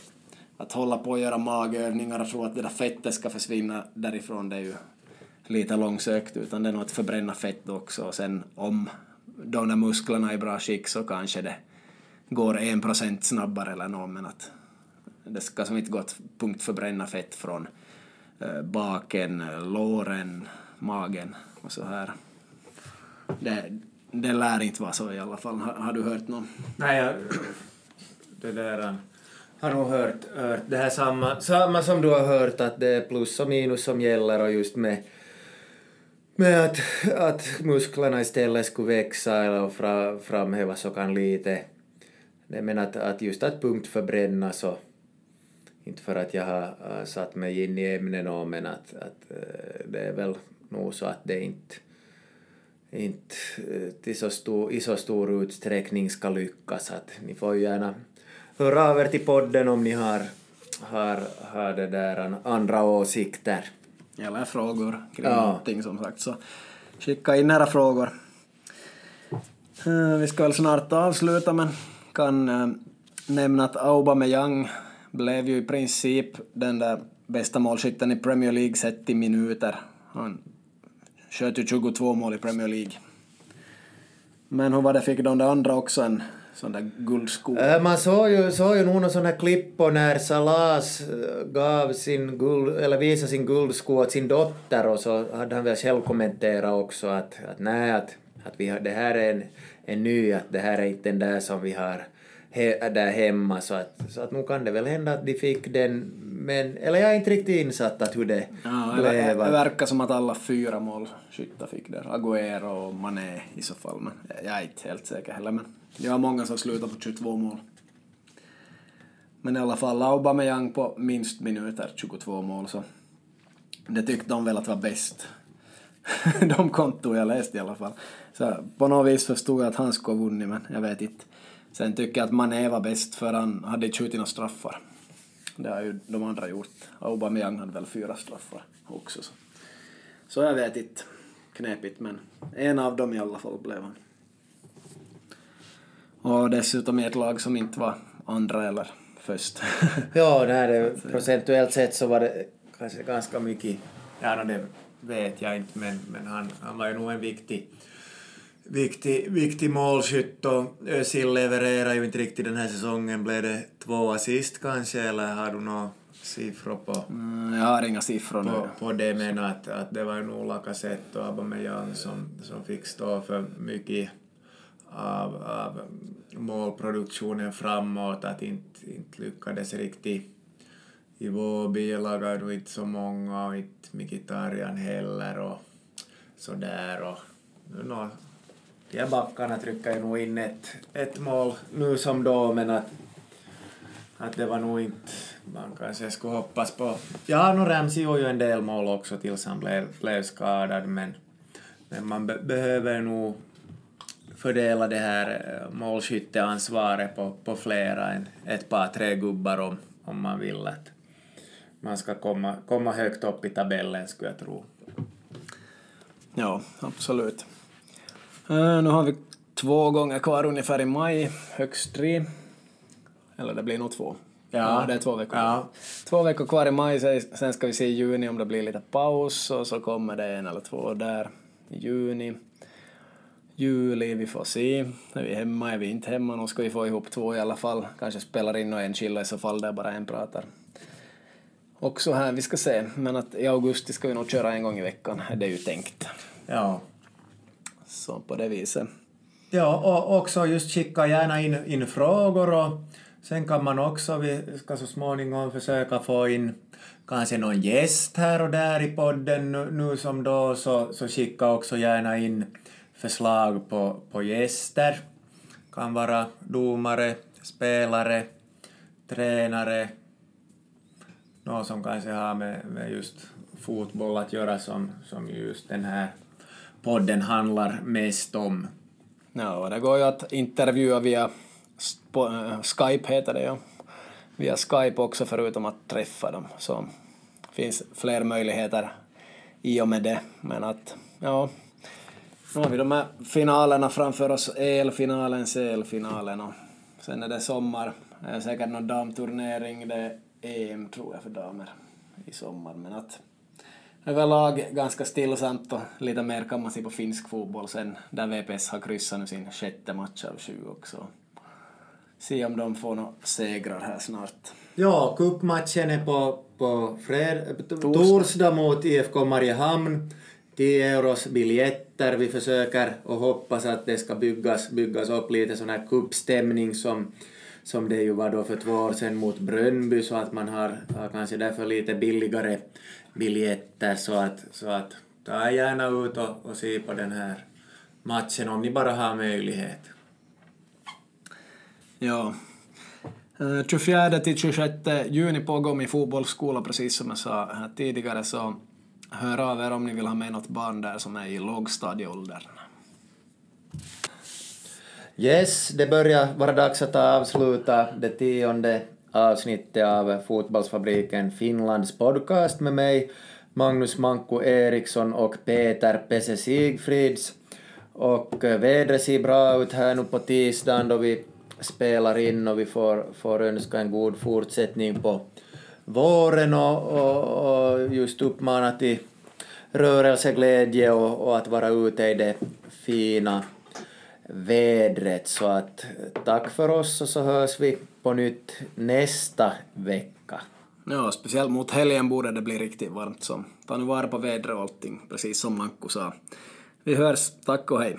att hålla på och göra magövningar och tro att det där fettet ska försvinna därifrån det är ju lite långsökt utan det är nog att förbränna fett också och sen om de där musklerna är i bra skick så kanske det går en procent snabbare eller något men att det ska som inte gå att punktförbränna fett från eh, baken, låren, magen och så här. Det, det lär inte vara så i alla fall. Har, har du hört något? Nej, jag, det där eh, har nog hört, hört det här samma, samma som du har hört att det är plus och minus som gäller och just med med att, att musklerna istället skulle växa eller fra, framhävas så kan lite. Nej Men att, att just att punktförbränna så, inte för att jag har äh, satt mig in i ämnen men att, att det är väl nog så att det inte, inte äh, till så stor, i så stor utsträckning ska lyckas. Att ni får ju gärna höra av er till podden om ni har, har, har det där andra åsikter. Eller frågor kring ja. någonting som sagt. Så skicka in era frågor. Eh, vi ska väl snart avsluta men kan eh, nämna att Aubameyang blev ju i princip den där bästa målskytten i Premier League sett i minuter. Han sköt ju 22 mål i Premier League. Men hur var det, fick de där andra också en sån där guldsko? Äh, man såg ju, såg ju nog någon sån här klipp på när Salas äh, gav sin guld, eller visade sin guldsko åt sin dotter och så hade han väl själv kommenterat också att, att nej, att, att vi har, det här är en, en ny, att det här är inte den där som vi har he, där hemma så att, så att nu kan det väl hända att de fick den men, eller jag är inte riktigt insatt att hur det ja, blev. Det verkar som att alla fyra målskyttar fick det. Agüero och Mané i så fall men jag är inte helt säker heller men det var många som slutade på 22 mål. Men i alla fall Aubameyang på minst minuter, 22 mål så det tyckte de väl att var bäst. de konton jag läste i alla fall. Så på något vis förstod jag att han skulle ha vunnit men jag vet inte. Sen tycker jag att Mané var bäst för han hade inte skjutit några straffar. Det har ju de andra gjort. Aubameyang hade väl fyra straffar också. Så, så jag vet inte. Knepigt men en av dem i alla fall blev han. Och dessutom i ett lag som inte var andra eller först. ja, det här är, procentuellt sett så var det kanske ganska mycket, ja det vet jag inte men, men han, han var ju nog en viktig viktig, viktig målskytt och Özil levererar ju inte riktigt den här säsongen. Blev det två assist kanske eller har du några siffror på? Mm, jag har inga siffror på, nu. På det men att, att det var nog Lacazette och Aubameyang som, som fick stå för mycket av, av mm, målproduktionen framåt, att inte, inte lyckades riktigt i Våby lagade inte så många och inte Mkhitaryan heller och sådär och no, de här backarna trycker ju nog in ett, ett mål nu som då, men att, att det var nog inte, man kanske skulle hoppas på. Ja, nu Ramsey gjorde ju en del mål också tills han blev, blev skadad, men, men man be behöver nog fördela det här eh, målskytteansvaret på, på flera än ett par, tre gubbar om, om man vill att man ska komma, komma högt upp i tabellen, skulle jag tro. Ja, absolut. Uh, nu har vi två gånger kvar ungefär i maj, högst tre. Eller det blir nog två. Ja, det är två veckor. Ja. Två veckor kvar i maj, sen ska vi se i juni om det blir lite paus och så kommer det en eller två där i juni. Juli, vi får se. Är vi hemma, är vi inte hemma? Nu ska vi få ihop två i alla fall. Kanske spelar in och en chilla i så fall där bara en pratar. Också här, vi ska se. Men att i augusti ska vi nog köra en gång i veckan, det är ju tänkt. Ja. Så på det viset. Ja, och också just skicka gärna in, in frågor och sen kan man också, vi ska så småningom försöka få in kanske någon gäst här och där i podden nu, nu som då, så, så skicka också gärna in förslag på, på gäster. Kan vara domare, spelare, tränare, någon som kanske har med, med just fotboll att göra som, som just den här podden handlar mest om. Ja, det går ju att intervjua via äh, Skype heter det ja. Via Skype också förutom att träffa dem. Så finns fler möjligheter i och med det. Men att, ja, nu har vi de här finalerna framför oss. EL-finalen, CL-finalen och sen är det sommar. Det är säkert någon damturnering. Det är EM tror jag för damer i sommar. Men att överlag ganska stillsamt och lite mer kan man se på finsk fotboll sen där VPS har kryssat nu sin sjätte match av sju också. Se om de får några segrar här snart. Ja, cupmatchen är på, på fred, torsdag mot IFK Mariehamn. 10 euros biljetter. Vi försöker och hoppas att det ska byggas, byggas upp lite sån här cupstämning som, som det ju var då för två år sedan mot Brönnby så att man har, har kanske därför lite billigare biljetter så att, så att ta gärna ut och, och se på den här matchen om ni bara har möjlighet. Ja. Eh, 24 till 26 juni pågår min fotbollsskola precis som jag sa här tidigare så hör av er om ni vill ha med något barn där som är i lågstadieåldern. Yes, det börjar vara dags att avsluta det tionde avsnittet av Fotbollsfabriken Finlands podcast med mig, Magnus Manko Eriksson och Peter Pesse Sigfrids. Och eh, vädret ser bra ut här nu på tisdagen då vi spelar in och vi får, får önska en god fortsättning på våren och, och, och just uppmana till rörelseglädje och, och att vara ute i det fina vädret. Så att tack för oss och så hörs vi på nytt nästa vecka. Ja, speciellt mot helgen borde det bli riktigt varmt så ta nu vara på vädret och allting, precis som Manko sa. Vi hörs, tack och hej.